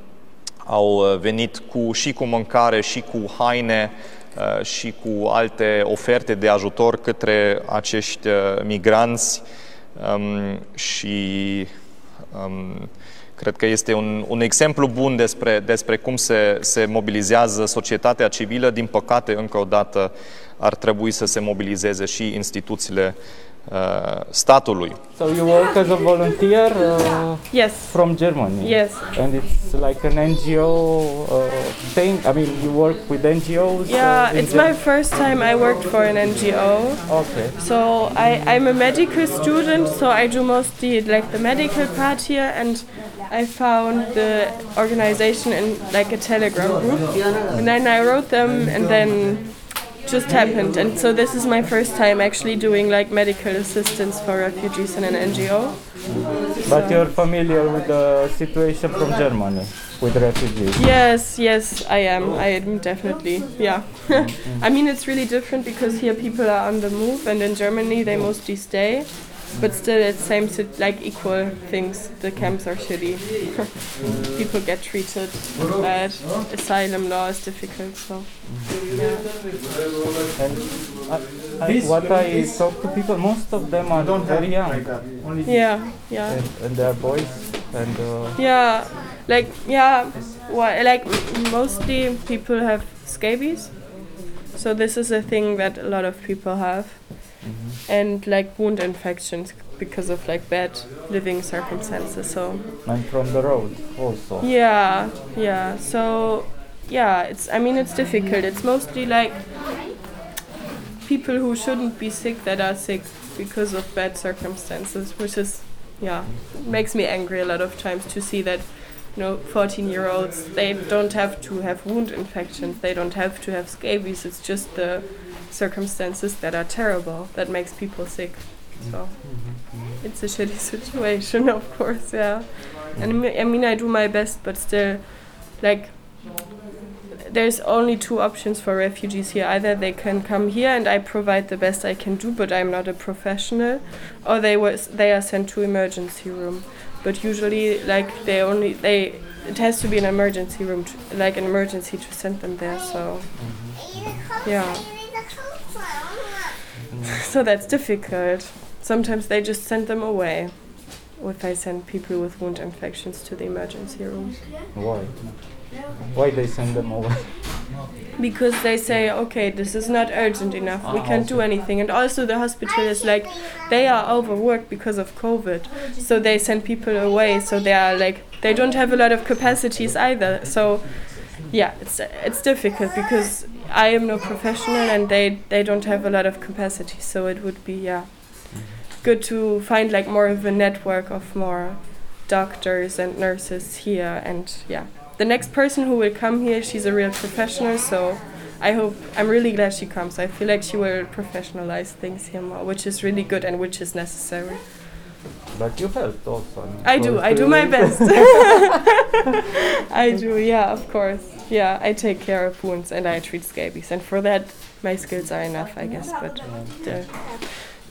au uh, venit cu, și cu mâncare, și cu haine, uh, și cu alte oferte de ajutor către acești uh, migranți um, și um, cred că este un, un exemplu bun despre, despre cum se, se mobilizează societatea civilă. Din păcate, încă o dată, ar trebui să se mobilizeze și instituțiile uh, statului. So you work as a volunteer? Uh, yes. From Germany. Yes. And it's like an NGO uh, thing. I mean, you work with NGOs. Yeah, uh, in it's my first time I worked for an NGO. Okay. So I, I'm a medical student, so I do mostly like the medical part here, and I found the organization in like a Telegram group, and then I wrote them, and then just happened. And so this is my first time actually doing like medical assistance for refugees in an NGO. But you're familiar with the situation from Germany with refugees. Yes, yes, I am. I am definitely. Yeah. I mean, it's really different because here people are on the move, and in Germany they mostly stay. But still, it seems sit- like equal things. The camps are shitty. people get treated bad. Asylum law is difficult. So. Yeah. And I, I, what I talk to people, most of them are very young. Yeah, yeah. And, and they're boys. And uh, Yeah, like yeah, why like mostly people have scabies. So this is a thing that a lot of people have, Mm-hmm. and like wound infections because of like bad living circumstances. So and from the road also. yeah, yeah. So yeah, it's I mean it's difficult. It's mostly like people who shouldn't be sick that are sick because of bad circumstances, which is, yeah, makes me angry a lot of times to see that, you know, 14 year olds, they don't have to have wound infections, they don't have to have scabies, it's just the circumstances that are terrible that makes people sick. So mm-hmm. it's a shitty situation, of course, yeah. And I mean- I do my best, but still, like, there's only two options for refugees here. Either they can come here and I provide the best I can do, but I'm not a professional, or they was they are sent to emergency room. But usually, like they only they it has to be an emergency room, to, like an emergency to send them there. So mm-hmm. yeah, so that's difficult. Sometimes they just send them away. If I send people with wound infections to the emergency room. Why? Why they send them away? because they say okay this is not urgent enough we Ah, can't do anything and also the hospital is like they are overworked because of covid so they send people away so they are like they don't have a lot of capacities either so yeah it's it's difficult because i am no professional and they they don't have a lot of capacity so it would be yeah mm-hmm. good to find like more of a network of more doctors and nurses here and yeah. The next person who will come here she's a real professional so i hope i'm really glad she comes. I feel like she will professionalize things here more which is really good and which is necessary. But you helped also. i do i do my best. I do yeah of course yeah i take care of wounds and i treat scabies and for that my skills are enough i guess but uh,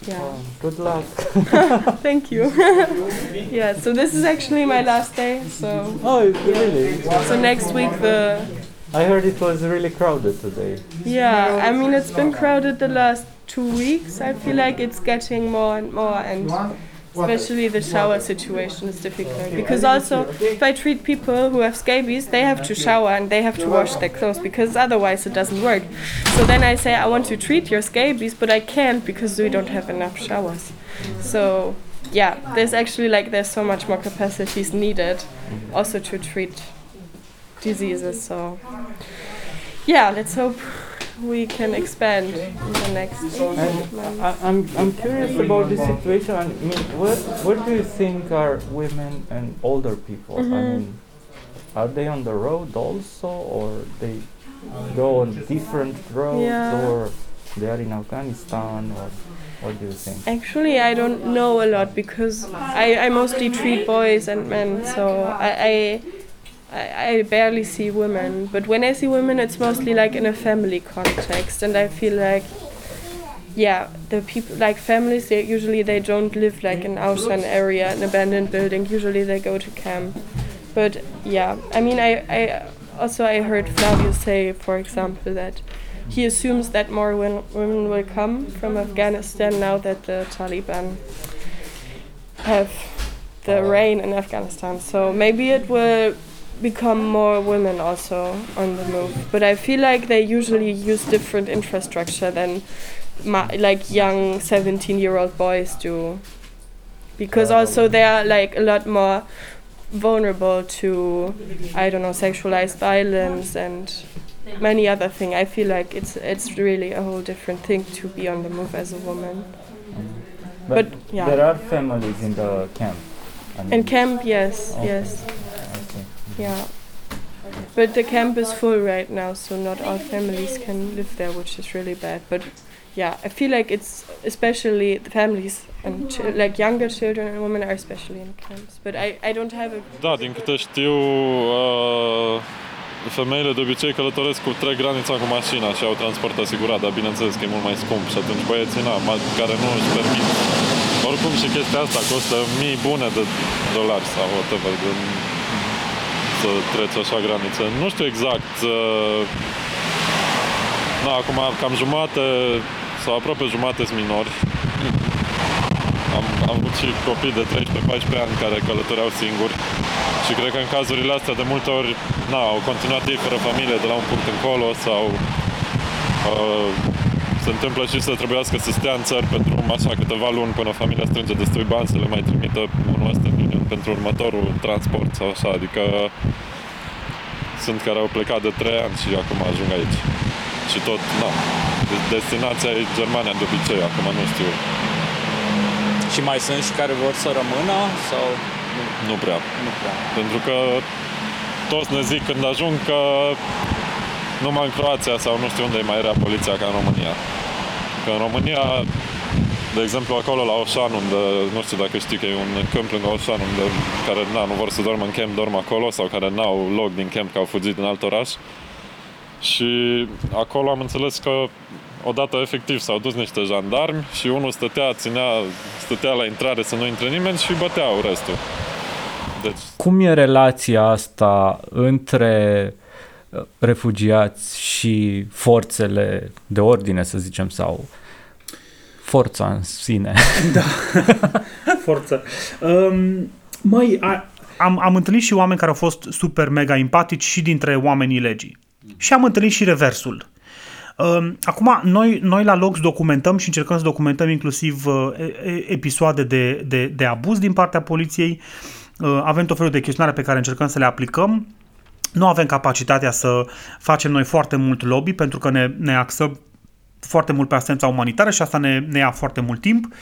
yeah Good luck. Thank you. yeah, so this is actually my last day. So Oh, really? So next week the I heard it was really crowded today. yeah, I mean it's been crowded the last two weeks. I feel like it's getting more and more and especially the shower situation is difficult because also if I treat people who have scabies, they have to shower and they have to wash their clothes because otherwise it doesn't work. So then I say I want to treat your scabies, but I can't because we don't have enough showers. So yeah, there's actually like there's so much more capacities needed also to treat diseases. So yeah, let's hope we can expand in the next And months. I, I'm, I'm curious about this situation. I mean, where, where do you think are women and older people? I Mhm. mean, are they on the road also, or they go on different roads, Yeah. or they are in Afghanistan, or what do you think? Actually, I don't know a lot because I, I mostly treat boys and men, so I, I I barely see women. But when I see women, it's mostly like in a family context, and I feel like yeah, the people like families. They usually they don't live like in Auschwitz area, an abandoned building. Usually they go to camp. But yeah, I mean, I, I also I heard Flavio say, for example, that he assumes that more win- women will come from Afghanistan now that the Taliban have the reign in Afghanistan. So maybe it will become more women also on the move. But I feel like they usually use different infrastructure than like young 17 year old boys do. Because uh, also they are like a lot more vulnerable to, I don't know, sexualized violence and many other things. I feel like it's it's really a whole different thing to be on the move as a woman. But, yeah. there are families in the camp. I In camp, yes, Okay. yes. Okay. Yeah. But the camp is full right now, so not all families can live there, which is really bad. But yeah, I feel like it's especially the families and chi- like younger children and women are especially in camps. But I, I don't have a Da, din câte știu, uh, femeile de obicei călătoresc cu trec granița cu mașina și au transport asigurat, dar bineînțeles că e mult mai scump și atunci băieții na, ma- care nu își permit. Oricum și chestia asta costă mii bune de dolari sau whatever de, să treci așa graniță. Nu știu exact. Uh, na, acum cam jumate sau aproape jumate sunt minori. Am, am avut și copii de 13-14 ani care călătoreau singuri și cred că în cazurile astea de multe ori na, au continuat ei fără familie de la un punct încolo sau uh, se întâmplă și să trebuiască să stea în țări pe drum așa câteva luni până familia strânge destui bani să le mai trimită unul ăsta milion pentru următorul transport sau așa, adică sunt care au plecat de 3 ani și acum ajung aici. Și tot, na, de- destinația e Germania de obicei, acum nu știu, Și mai sunt și care vor să rămână sau nu prea. nu prea? Pentru că toți ne zic când ajung că numai în Croația sau nu știu unde e mai rea poliția ca în România. Că în România, de exemplu, acolo la Oșan, unde, nu știu dacă știi că e un câmp lângă Oșan, unde, care na, nu vor să dormă în camp, dorm acolo, sau care n-au loc din camp, că au fugit din alt oraș. Și acolo am înțeles că odată efectiv s-au dus niște jandarmi și unul stătea, ținea, stătea la intrare să nu intre nimeni și băteau restul. Deci Cum e relația asta între uh, refugiați și forțele de ordine, să zicem, sau forța în sine? Da, forță. Um, măi, a, am, am întâlnit și oameni care au fost super mega empatici și dintre oamenii legii. Și am întâlnit și reversul. Um, Acum, noi, noi la Logs documentăm și încercăm să documentăm inclusiv uh, e- e- episoade de, de, de abuz din partea poliției. Uh, Avem tot felul de chestionare pe care încercăm să le aplicăm. Nu avem capacitatea să facem noi foarte mult lobby pentru că ne, ne axăm foarte mult pe asistența umanitară și asta ne, ne ia foarte mult timp.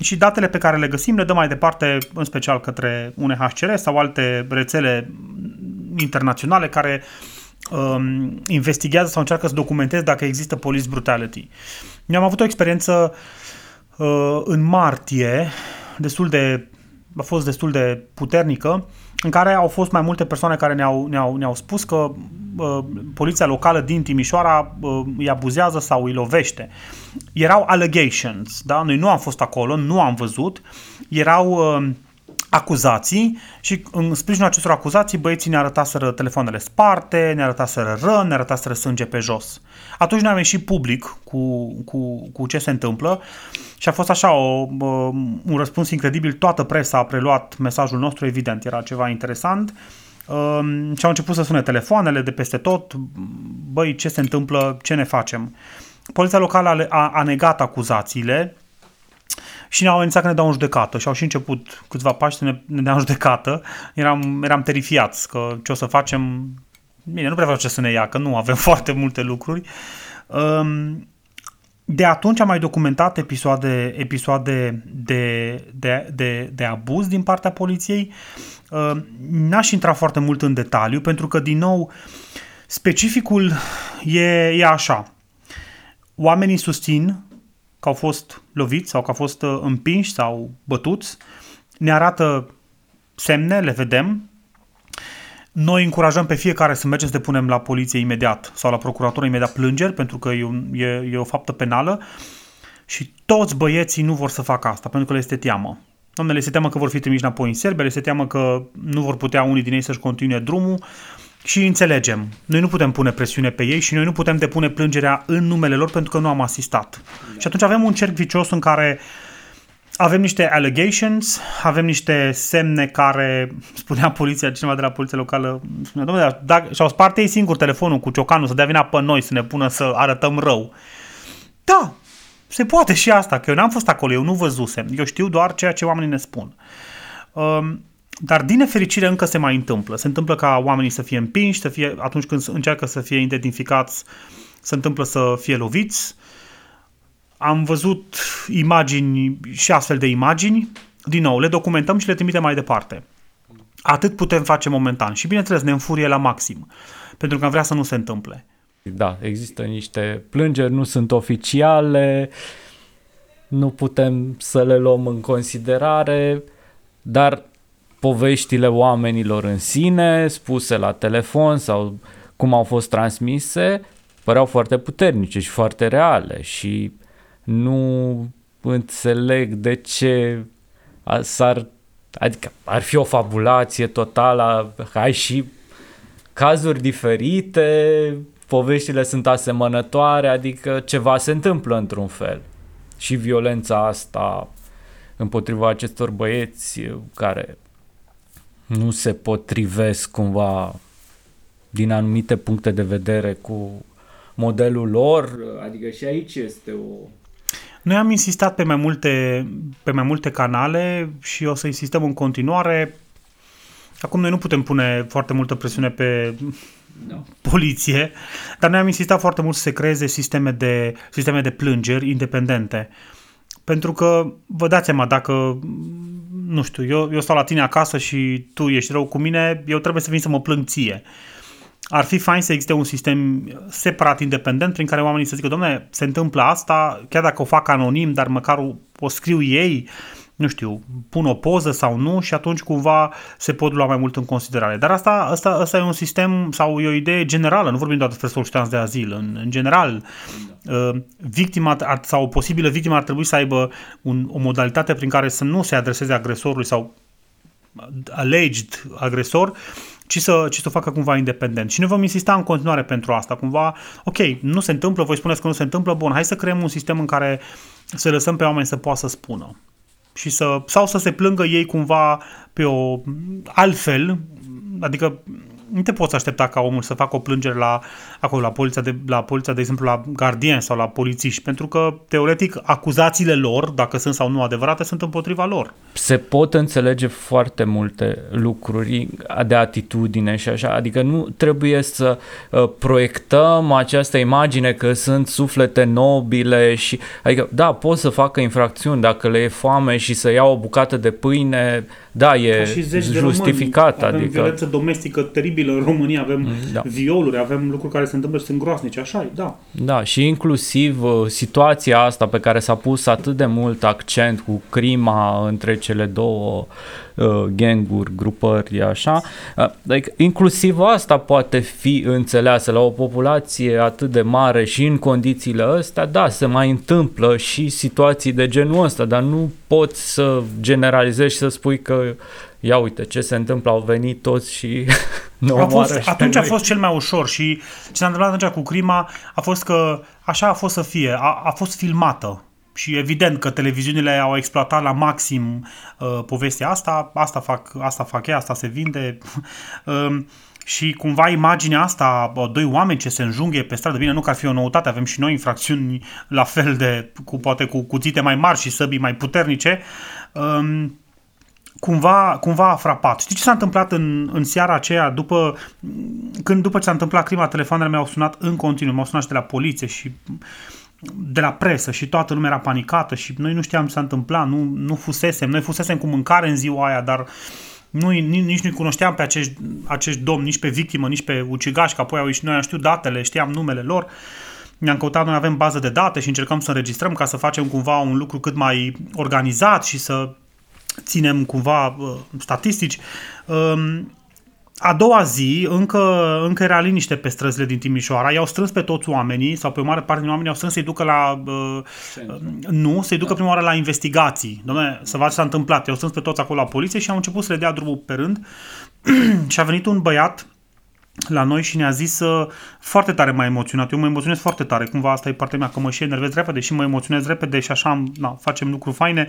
Și datele pe care le găsim le dăm mai departe, în special către UNHCR sau alte rețele internaționale care um, investigează sau încearcă să documenteze dacă există police brutality. Eu am avut o experiență uh, în martie, destul de, a fost destul de puternică, în care au fost mai multe persoane care ne-au, ne-au, ne-au spus că uh, poliția locală din Timișoara uh, îi abuzează sau îi lovește. Erau allegations, da? Noi nu am fost acolo, nu am văzut. Erau uh, acuzații și în sprijinul acestor acuzații băieții ne arătaseră telefoanele sparte, ne arătaseră răni, ne arătaseră sânge pe jos. Atunci noi am ieșit public cu, cu, cu ce se întâmplă și a fost așa o, un răspuns incredibil. Toată presa a preluat mesajul nostru, evident, era ceva interesant. Um, și au început să sune telefoanele de peste tot. Băi, ce se întâmplă, ce ne facem? Poliția locală a, a, a negat acuzațiile, și ne-au amenințat că ne dau în judecată și au și început câțiva pași să ne, ne dea în judecată. Eram, eram terifiați că ce o să facem, bine, nu prea vreau ce să ne ia, că nu avem foarte multe lucruri. Um, de atunci am mai documentat episoade, episoade de, de, de, de abuz din partea poliției. Um, N-aș intra foarte mult în detaliu, pentru că, din nou, specificul e, e așa. Oamenii susțin că au fost loviți sau că au fost uh, împinși sau bătuți. Ne arată semne, le vedem. Noi încurajăm pe fiecare să mergem să depunem la poliție imediat sau la procuratură imediat plângeri, pentru că e, un, e, e o faptă penală și toți băieții nu vor să facă asta, pentru că le este teamă. Doamne, le este teamă că vor fi trimiși înapoi în Serbia, le este teamă că nu vor putea unii din ei să-și continue drumul și înțelegem. Noi nu putem pune presiune pe ei și noi nu putem depune plângerea în numele lor pentru că nu am asistat. Și atunci avem un cerc vicios în care avem niște allegations, avem niște semne care, spunea poliția, cineva de la poliția locală, spunea, domnule, dacă, și-au spart ei singur telefonul cu ciocanul să dea vina pe noi, să ne pună să arătăm rău. Da, se poate și asta, că eu n-am fost acolo, eu nu văzusem, eu știu doar ceea ce oamenii ne spun. Um, dar din nefericire încă se mai întâmplă. Se întâmplă ca oamenii să fie împinși, să fie, atunci când încearcă să fie identificați, se întâmplă să fie loviți. Am văzut imagini și astfel de imagini. Din nou, le documentăm și le trimitem mai departe. Atât putem face momentan. Și bineînțeles, ne înfurie la maxim. Pentru că am vrea să nu se întâmple. Da, există niște plângeri, nu sunt oficiale, nu putem să le luăm în considerare, dar poveștile oamenilor în sine, spuse la telefon sau cum au fost transmise, păreau foarte puternice și foarte reale și nu înțeleg de ce a- s-ar, adică ar fi o fabulație totală, ai și cazuri diferite, poveștile sunt asemănătoare, adică ceva se întâmplă într-un fel. Și violența asta împotriva acestor băieți care nu se potrivesc cumva din anumite puncte de vedere cu modelul lor, adică și aici este o Noi am insistat pe mai multe, pe mai multe canale și o să insistăm în continuare. Acum noi nu putem pune foarte multă presiune pe poliție, dar noi am insistat foarte mult să se creeze sisteme de, sisteme de plângeri independente. Pentru că, vă dați seama, dacă, nu știu, eu, eu stau la tine acasă și tu ești rău cu mine, eu trebuie să vin să mă plâng ție. Ar fi fain să existe un sistem separat, independent, prin care oamenii să zică, domnule, se întâmplă asta, chiar dacă o fac anonim, dar măcar o, o scriu ei, nu știu, pun o poză sau nu și atunci cumva se pot lua mai mult în considerare. Dar asta, asta, asta e un sistem sau e o idee generală, nu vorbim doar despre solicitanți de azil. În, în general, uh, victima ar, sau o posibilă victimă ar trebui să aibă un, o modalitate prin care să nu se adreseze agresorului sau alleged agresor, ci să, ci să o facă cumva independent. Și noi vom insista în continuare pentru asta. Cumva, ok, nu se întâmplă, voi spuneți că nu se întâmplă, bun, hai să creăm un sistem în care să lăsăm pe oameni să poată să spună și să, sau să se plângă ei cumva pe o altfel, adică nu te poți aștepta ca omul să facă o plângere la, acolo, la poliția, de, la poliția, de exemplu, la gardien sau la polițiști, pentru că, teoretic, acuzațiile lor, dacă sunt sau nu adevărate, sunt împotriva lor. Se pot înțelege foarte multe lucruri de atitudine și așa, adică nu trebuie să uh, proiectăm această imagine că sunt suflete nobile și, adică, da, pot să facă infracțiuni dacă le e foame și să iau o bucată de pâine, da, e și zeci justificat. De români. avem adică... violență domestică teribilă în România, avem Da. violuri, avem lucruri care se întâmplă și sunt groasnice, așa e, da. Da, și inclusiv uh, situația asta pe care s-a pus atât de mult accent cu crima între cele două uh, ganguri, grupări, așa, uh, like, inclusiv asta poate fi înțeleasă la o populație atât de mare și în condițiile astea, da, se mai întâmplă și situații de genul ăsta, dar nu poți să generalizezi și să spui că ia uite ce se întâmplă, au venit toți și ne a omoară fost, și pe atunci a noi. fost cel mai ușor și ce s-a întâmplat atunci cu crima a fost că așa a fost să fie, a, a fost filmată. Și evident că televiziunile au exploatat la maxim uh, povestea asta, asta fac, asta fac ea, asta se vinde. um, și cumva imaginea asta, bă, doi oameni ce se înjunghe pe stradă, bine, nu că ar fi o noutate, avem și noi infracțiuni la fel de, cu, poate cu cuțite mai mari și săbii mai puternice, um, cumva, cumva a frapat. Știi ce s-a întâmplat în, în seara aceea, după, când după ce s-a întâmplat crima, telefoanele mele au sunat în continuu, m-au sunat și de la poliție și de la presă și toată lumea era panicată și noi nu știam ce s-a întâmplat, nu, nu fusesem, noi fusesem cu mâncare în ziua aia, dar nu, nici nu cunoșteam pe acești, acești domni, nici pe victimă, nici pe ucigași, că apoi au ieșit, noi am știut datele, știam numele lor, ne-am căutat, noi avem bază de date și încercăm să înregistrăm ca să facem cumva un lucru cât mai organizat și să ținem cumva uh, statistici. Um, a doua zi, încă, încă era liniște pe străzile din Timișoara, i-au strâns pe toți oamenii, sau pe o mare parte din oameni, i-au strâns să-i ducă la... Uh, nu, să-i ducă prima oară la investigații. Doamne, să vadă ce s-a întâmplat. I-au strâns pe toți acolo la poliție și au început să le dea drumul pe rând. și a venit un băiat la noi și ne-a zis uh, foarte tare m-a emoționat. Eu mă emoționez foarte tare, cumva asta e partea mea, că mă și enervez repede și mă emoționez repede și așa na, facem lucruri faine.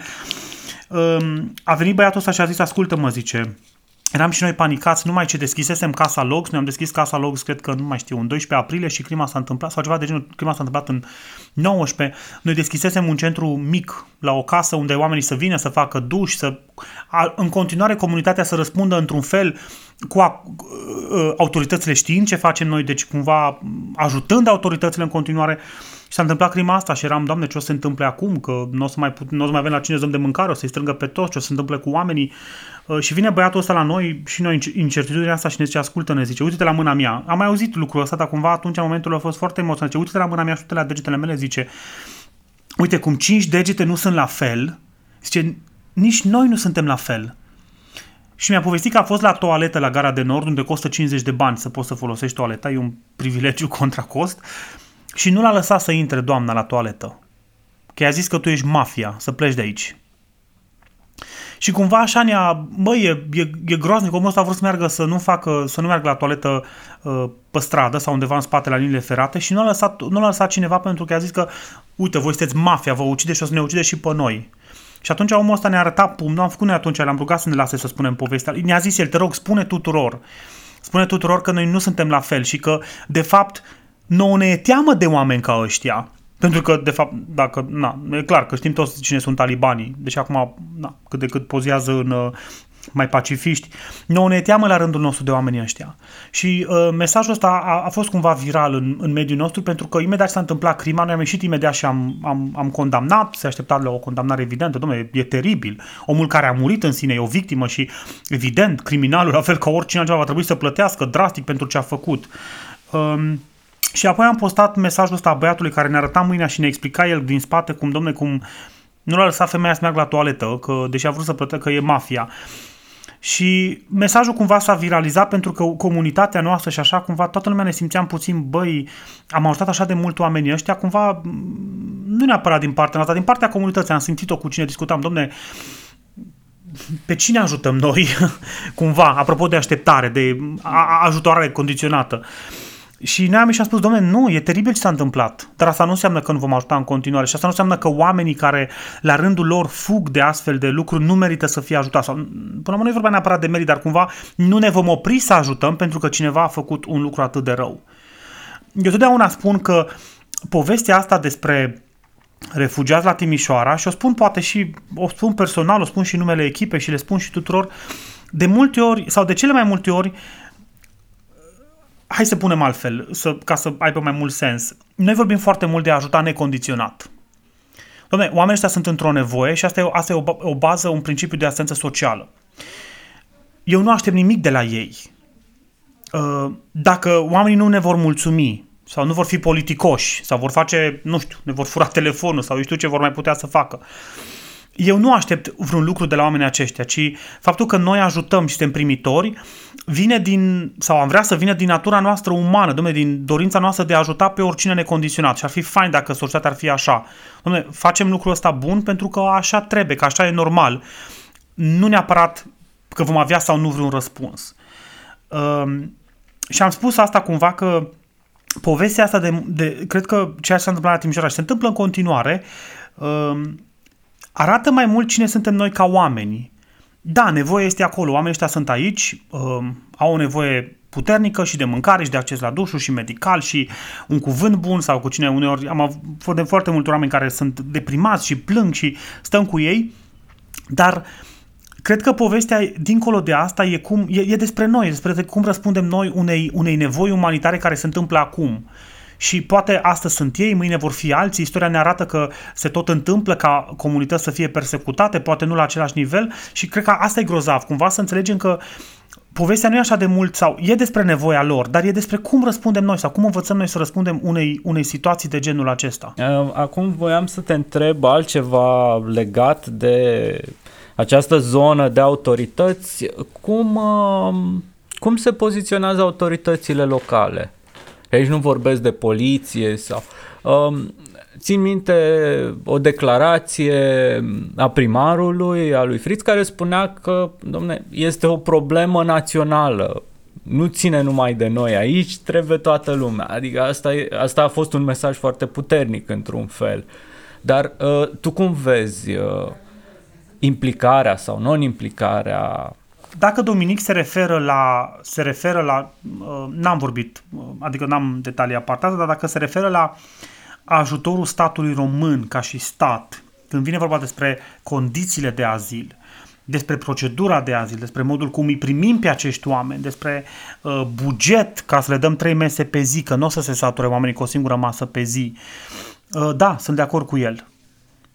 Um, a venit băiatul ăsta și a zis, ascultă-mă, zice, Eram și noi panicați, numai ce deschisesem casa Logs, noi am deschis casa Logs, cred că nu mai știu, în 12 aprilie și crima s-a întâmplat, sau ceva de genul, crima s-a întâmplat în 19. Noi deschisesem un centru mic la o casă unde oamenii să vină să facă duș, să a, în continuare comunitatea să răspundă într-un fel cu a, uh, autoritățile știind ce facem noi, deci cumva ajutând autoritățile în continuare. Și s-a întâmplat crima asta și eram, doamne, ce o să se întâmple acum, că nu o să mai, put, n-o să mai avem la cine să dăm de mâncare, o să-i strângă pe toți, ce o să se întâmple cu oamenii. Uh, și vine băiatul ăsta la noi și noi incertitudinea asta și ne zice, ascultă, ne zice, uite-te la mâna mea. Am mai auzit lucrul ăsta, dar cumva atunci, în momentul a fost foarte emoționant. Zice, uite-te la mâna mea și uite-te la degetele mele, zice, uite, cum cinci degete nu sunt la fel, zice, nici noi nu suntem la fel. Și mi-a povestit că a fost la toaletă la gara de nord, unde costă 50 de bani să poți să folosești toaleta, e un privilegiu contra cost, și nu l-a lăsat să intre doamna la toaletă. Că i-a zis că tu ești mafia, să pleci de aici. Și cumva așa ne-a, bă, e, e, e groaznic, omul ăsta a vrut să meargă să nu facă, să nu meargă la toaletă uh, pe stradă sau undeva în spate la liniile ferate și nu l-a lăsat, nu l-a lăsat cineva pentru că a zis că, uite, voi sunteți mafia, vă ucide și o să ne ucide și pe noi. Și atunci omul ăsta ne-a arătat pumnul, am făcut noi atunci, l-am rugat să ne lase să spunem povestea. Ne-a zis el, te rog, spune tuturor, spune tuturor că noi nu suntem la fel și că, de fapt, nouă ne e teamă de oameni ca ăștia. Pentru că, de fapt, dacă, na, e clar că știm toți cine sunt talibanii, deci acum, na, cât de cât pozează în, mai pacifiști, nouă ne teamă la rândul nostru de oamenii ăștia. Și uh, mesajul ăsta a, a fost cumva viral în, în mediul nostru pentru că imediat ce s-a întâmplat crima, noi am ieșit imediat și am, am, am condamnat, se aștepta la o condamnare evidentă, domnule, e teribil. Omul care a murit în sine e o victimă și evident, criminalul, la fel ca oricine altceva, va trebui să plătească drastic pentru ce a făcut. Um, și apoi am postat mesajul ăsta a băiatului care ne arăta mâinea și ne explica el din spate cum, domne, cum nu l-a lăsat femeia să meargă la toaletă, că deși a vrut să plătească, că e mafia. Și mesajul cumva s-a viralizat pentru că comunitatea noastră și așa, cumva toată lumea ne simțeam puțin, băi, am ajutat așa de mult oamenii ăștia, cumva, nu neapărat din partea noastră, din partea comunității, am simțit-o cu cine discutam, domne, pe cine ajutăm noi, cumva, apropo de așteptare, de ajutorare condiționată. Și noi am și am spus, domnule, nu, e teribil ce s-a întâmplat, dar asta nu înseamnă că nu vom ajuta în continuare și asta nu înseamnă că oamenii care la rândul lor fug de astfel de lucruri nu merită să fie ajutați. Sau, până la urmă nu e vorba neapărat de merit, dar cumva nu ne vom opri să ajutăm pentru că cineva a făcut un lucru atât de rău. Eu totdeauna spun că povestea asta despre refugiați la Timișoara și o spun poate și, o spun personal, o spun și numele echipei și le spun și tuturor, de multe ori, sau de cele mai multe ori, hai să punem altfel, să, ca să aibă mai mult sens. Noi vorbim foarte mult de a ajuta necondiționat. Dom'le, oamenii ăștia sunt într-o nevoie și asta e, asta e o, o bază, un principiu de asistență socială. Eu nu aștept nimic de la ei. Uh, dacă oamenii nu ne vor mulțumi sau nu vor fi politicoși sau vor face, nu știu, ne vor fura telefonul sau eu știu ce vor mai putea să facă, eu nu aștept vreun lucru de la oamenii aceștia, ci faptul că noi ajutăm și suntem primitori vine din, sau am vrea să vină din natura noastră umană, domne, din dorința noastră de a ajuta pe oricine necondiționat și ar fi fain dacă societatea ar fi așa. Domne, facem lucrul ăsta bun pentru că așa trebuie, că așa e normal. Nu neapărat că vom avea sau nu vreun răspuns. Um, și am spus asta cumva că povestea asta de, de cred că ceea ce s-a întâmplat la Timișoara și se întâmplă în continuare, um, arată mai mult cine suntem noi ca oameni. Da, nevoia este acolo, oamenii ăștia sunt aici, uh, au o nevoie puternică și de mâncare și de acces la dușul și medical și un cuvânt bun sau cu cine uneori am avut de foarte multe oameni care sunt deprimați și plâng și stăm cu ei, dar cred că povestea dincolo de asta e, cum, e, e despre noi, e despre cum răspundem noi unei, unei nevoi umanitare care se întâmplă acum. Uh, și poate astăzi sunt ei, mâine vor fi alții. Istoria ne arată că se tot întâmplă ca comunități să fie persecutate, poate nu la același nivel și cred că asta e grozav, cumva să înțelegem că povestea nu e așa de mult sau e despre nevoia lor, dar e despre cum răspundem noi sau cum învățăm noi să răspundem unei, unei situații de genul acesta. Uh, acum voiam să te întreb altceva legat de această zonă de autorități. Cum, uh, cum se poziționează autoritățile locale? Aici nu vorbesc de poliție sau... Um, țin minte o declarație a primarului, a lui Fritz, care spunea că, domne, este o problemă națională. Nu ține numai de noi aici, trebuie toată lumea. Adică asta, e, asta a fost un mesaj foarte puternic într-un fel. Dar uh, tu cum vezi uh, implicarea sau non-implicarea dacă Dominic se referă la, se referă la uh, n-am vorbit, uh, adică n-am detalii apartate, dar dacă se referă la ajutorul statului român ca și stat, când vine vorba despre condițiile de azil, despre procedura de azil, despre modul cum îi primim pe acești oameni, despre uh, buget ca să le dăm trei mese pe zi, că nu o să se sature oamenii cu o singură masă pe zi. Uh, da, sunt de acord cu el.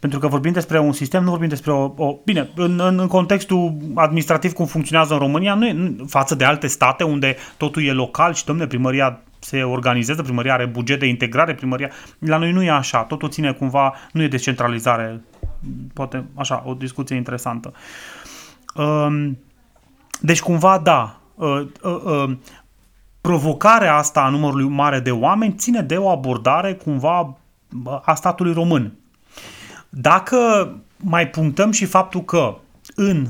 Pentru că vorbim despre un sistem, nu vorbim despre o... o bine, în, în, în contextul administrativ cum funcționează în România, nu e, față de alte state unde totul e local și, domne, primăria se organizează, primăria are buget de integrare, primăria... La noi nu e așa, totul ține cumva, nu e descentralizare, poate, așa, o discuție interesantă. Um, deci, cumva, da, uh, uh, uh, provocarea asta a numărului mare de oameni ține de o abordare cumva a statului român dacă mai punctăm și faptul că în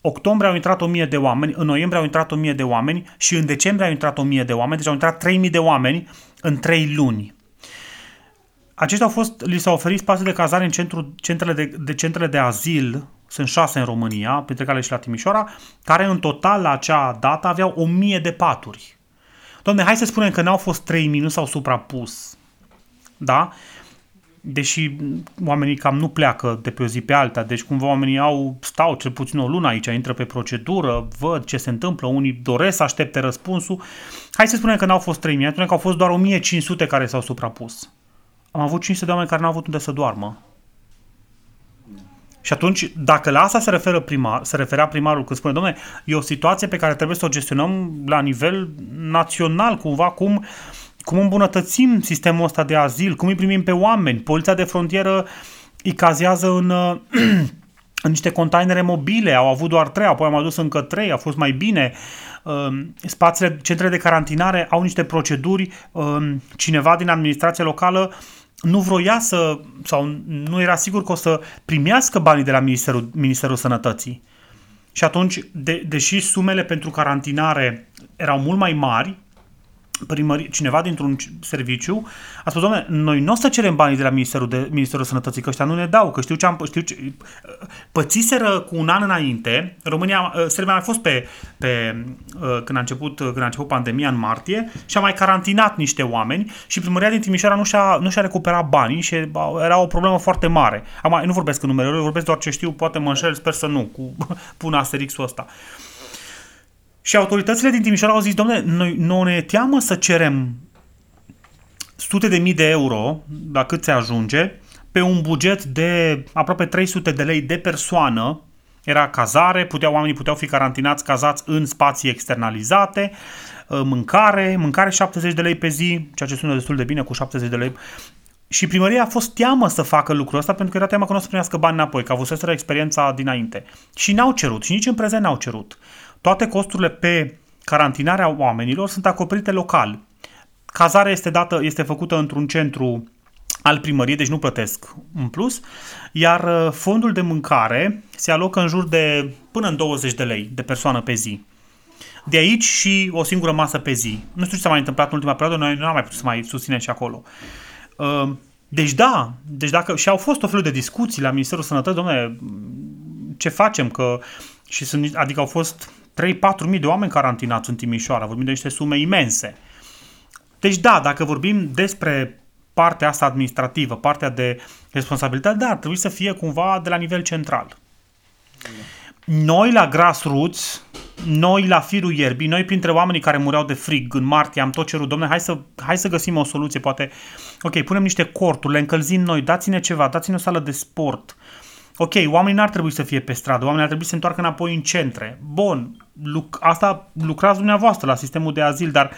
octombrie au intrat 1000 de oameni, în noiembrie au intrat 1000 de oameni și în decembrie au intrat 1000 de oameni, deci au intrat 3000 de oameni în 3 luni. Aceștia au fost, li s-au oferit spații de cazare în centru, centrele de, de centrele de azil, sunt șase în România, printre care și la Timișoara, care în total la acea dată aveau 1000 de paturi. Doamne, hai să spunem că n-au fost 3000, nu s-au suprapus. Da? Deși oamenii cam nu pleacă de pe o zi pe alta, deci cumva oamenii au, stau cel puțin o lună aici, intră pe procedură, văd ce se întâmplă, unii doresc să aștepte răspunsul. Hai să spunem că n-au fost 3000, spunem că au fost doar 1500 care s-au suprapus. Am avut 500 de oameni care n-au avut unde să doarmă. Și atunci, dacă la asta se, referă primar, se referea primarul când spune, domnule, e o situație pe care trebuie să o gestionăm la nivel național, cumva, cum, cum îmbunătățim sistemul ăsta de azil, cum îi primim pe oameni. Poliția de frontieră îi cazează în, în niște containere mobile, au avut doar trei, apoi am adus încă trei, a fost mai bine. Um, Spațiile, centrele de carantinare au niște proceduri, um, cineva din administrația locală nu vroia să, sau nu era sigur că o să primească banii de la Ministerul, Ministerul Sănătății. Și atunci, de, deși sumele pentru carantinare erau mult mai mari, primări, cineva dintr-un serviciu a spus, domnule, noi nu o să cerem banii de la Ministerul, de, Ministerul Sănătății, că ăștia nu ne dau, că știu ce am, știu ce, pățiseră cu un an înainte, România, Serbia a mai fost pe, pe când, a început, când a început pandemia în martie și a mai carantinat niște oameni și primăria din Timișoara nu și-a, nu și-a recuperat banii și era o problemă foarte mare. Am, nu vorbesc în numele lor, vorbesc doar ce știu, poate mă înșel, sper să nu, cu pun asterixul ăsta. Și autoritățile din Timișoara au zis, domnule, noi nu ne teamă să cerem sute de mii de euro, la cât se ajunge, pe un buget de aproape 300 de lei de persoană, era cazare, puteau, oamenii puteau fi carantinați, cazați în spații externalizate, uh, mâncare, mâncare 70 de lei pe zi, ceea ce sună destul de bine cu 70 de lei. Și primăria a fost teamă să facă lucrul ăsta pentru că era teamă că nu o să primească bani înapoi, că avuseseră experiența dinainte. Și n-au cerut, și nici în prezent n-au cerut. Toate costurile pe carantinarea oamenilor sunt acoperite local. Cazarea este, dată, este făcută într-un centru al primăriei, deci nu plătesc în plus, iar uh, fondul de mâncare se alocă în jur de până în 20 de lei de persoană pe zi. De aici și o singură masă pe zi. Nu știu ce s-a mai întâmplat în ultima perioadă, noi nu am mai putut să mai susținem și acolo. Uh, deci da, deci dacă, și au fost o felul de discuții la Ministerul Sănătății, domnule, ce facem, că și sunt, adică au fost 3-4 mii de oameni carantinați în Timișoara, vorbim de niște sume imense. Deci da, dacă vorbim despre partea asta administrativă, partea de responsabilitate, da, ar trebui să fie cumva de la nivel central. Noi la grassroots, noi la firul ierbii, noi printre oamenii care mureau de frig în martie am tot cerut, domne, hai să, hai să găsim o soluție, poate, ok, punem niște corturi, le încălzim noi, dați-ne ceva, dați-ne o sală de sport, Ok, oamenii n-ar trebui să fie pe stradă, oamenii ar trebui să se întoarcă înapoi în centre. Bun, luc- asta lucrați dumneavoastră la sistemul de azil, dar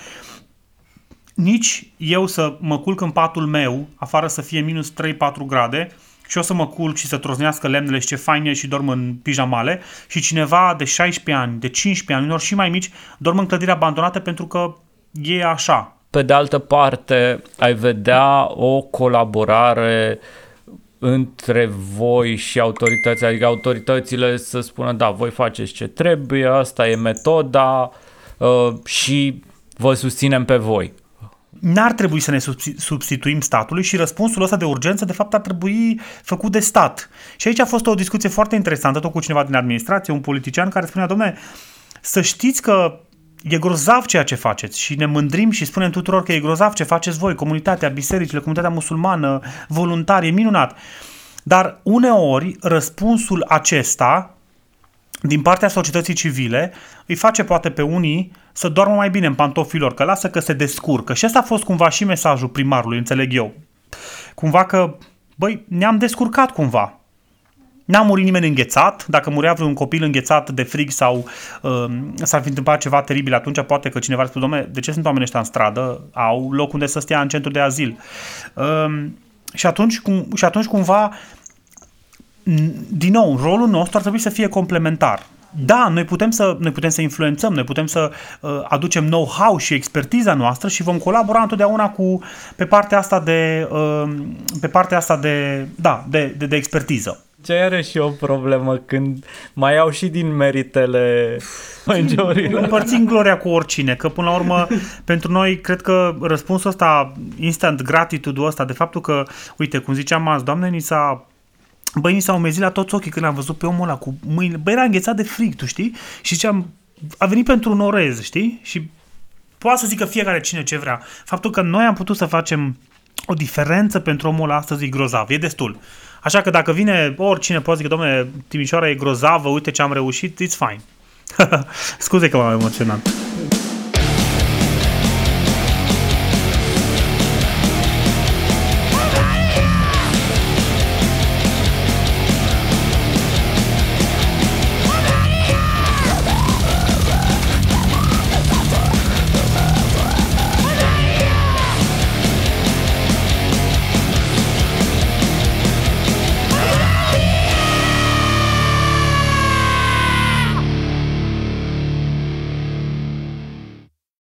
nici eu să mă culc în patul meu, afară să fie minus 3-4 grade, și o să mă culc și să troznească lemnele și ce fain e și dorm în pijamale și cineva de 16 ani, de 15 ani, unor și mai mici, dorm în clădiri abandonate pentru că e așa. Pe de altă parte, ai vedea o colaborare între voi și autorități, adică autoritățile să spună da, voi faceți ce trebuie, asta e metoda uh, și vă susținem pe voi. N-ar trebui să ne substituim statului și răspunsul ăsta de urgență de fapt ar trebui făcut de stat. Și aici a fost o discuție foarte interesantă tot cu cineva din administrație, un politician care spunea, domne, să știți că e grozav ceea ce faceți și ne mândrim și spunem tuturor că e grozav ce faceți voi, comunitatea, bisericile, comunitatea musulmană, voluntari, e minunat. Dar uneori răspunsul acesta din partea societății civile îi face poate pe unii să doarmă mai bine în pantofilor, că lasă că se descurcă. Și asta a fost cumva și mesajul primarului, înțeleg eu. Cumva că, băi, ne-am descurcat cumva. N-a murit nimeni înghețat, dacă murea vreun copil înghețat de frig sau uh, s-ar fi întâmplat ceva teribil, atunci poate că cineva ar spune, domnule, de ce sunt oamenii ăștia în stradă? Au loc unde să stea în centru de azil. Uh, și, atunci, cum, și atunci cumva, din nou, rolul nostru ar trebui să fie complementar. Da, noi putem să, noi putem să influențăm, noi putem să uh, aducem know-how și expertiza noastră și vom colabora întotdeauna cu pe partea asta de uh, pe partea asta de da, de, de, de expertiză. Ce are și o problemă când mai au și din meritele mangiorilor. Împărțim gloria cu oricine, că până la urmă pentru noi cred că răspunsul ăsta, instant gratitude-ul ăsta, de faptul că, uite, cum ziceam azi, doamne, ni s-a Băi, ni s-au umezit la toți ochii când am văzut pe omul ăla cu mâinile. Băi, era înghețat de frig, tu știi? Și ziceam, a venit pentru un orez, știi? Și poate să zică fiecare cine ce vrea. Faptul că noi am putut să facem o diferență pentru omul ăla astăzi e grozav, e destul. Așa că dacă vine oricine poate zice, domne, Timișoara e grozavă, uite ce am reușit, it's fine. Scuze că m-am emoționat.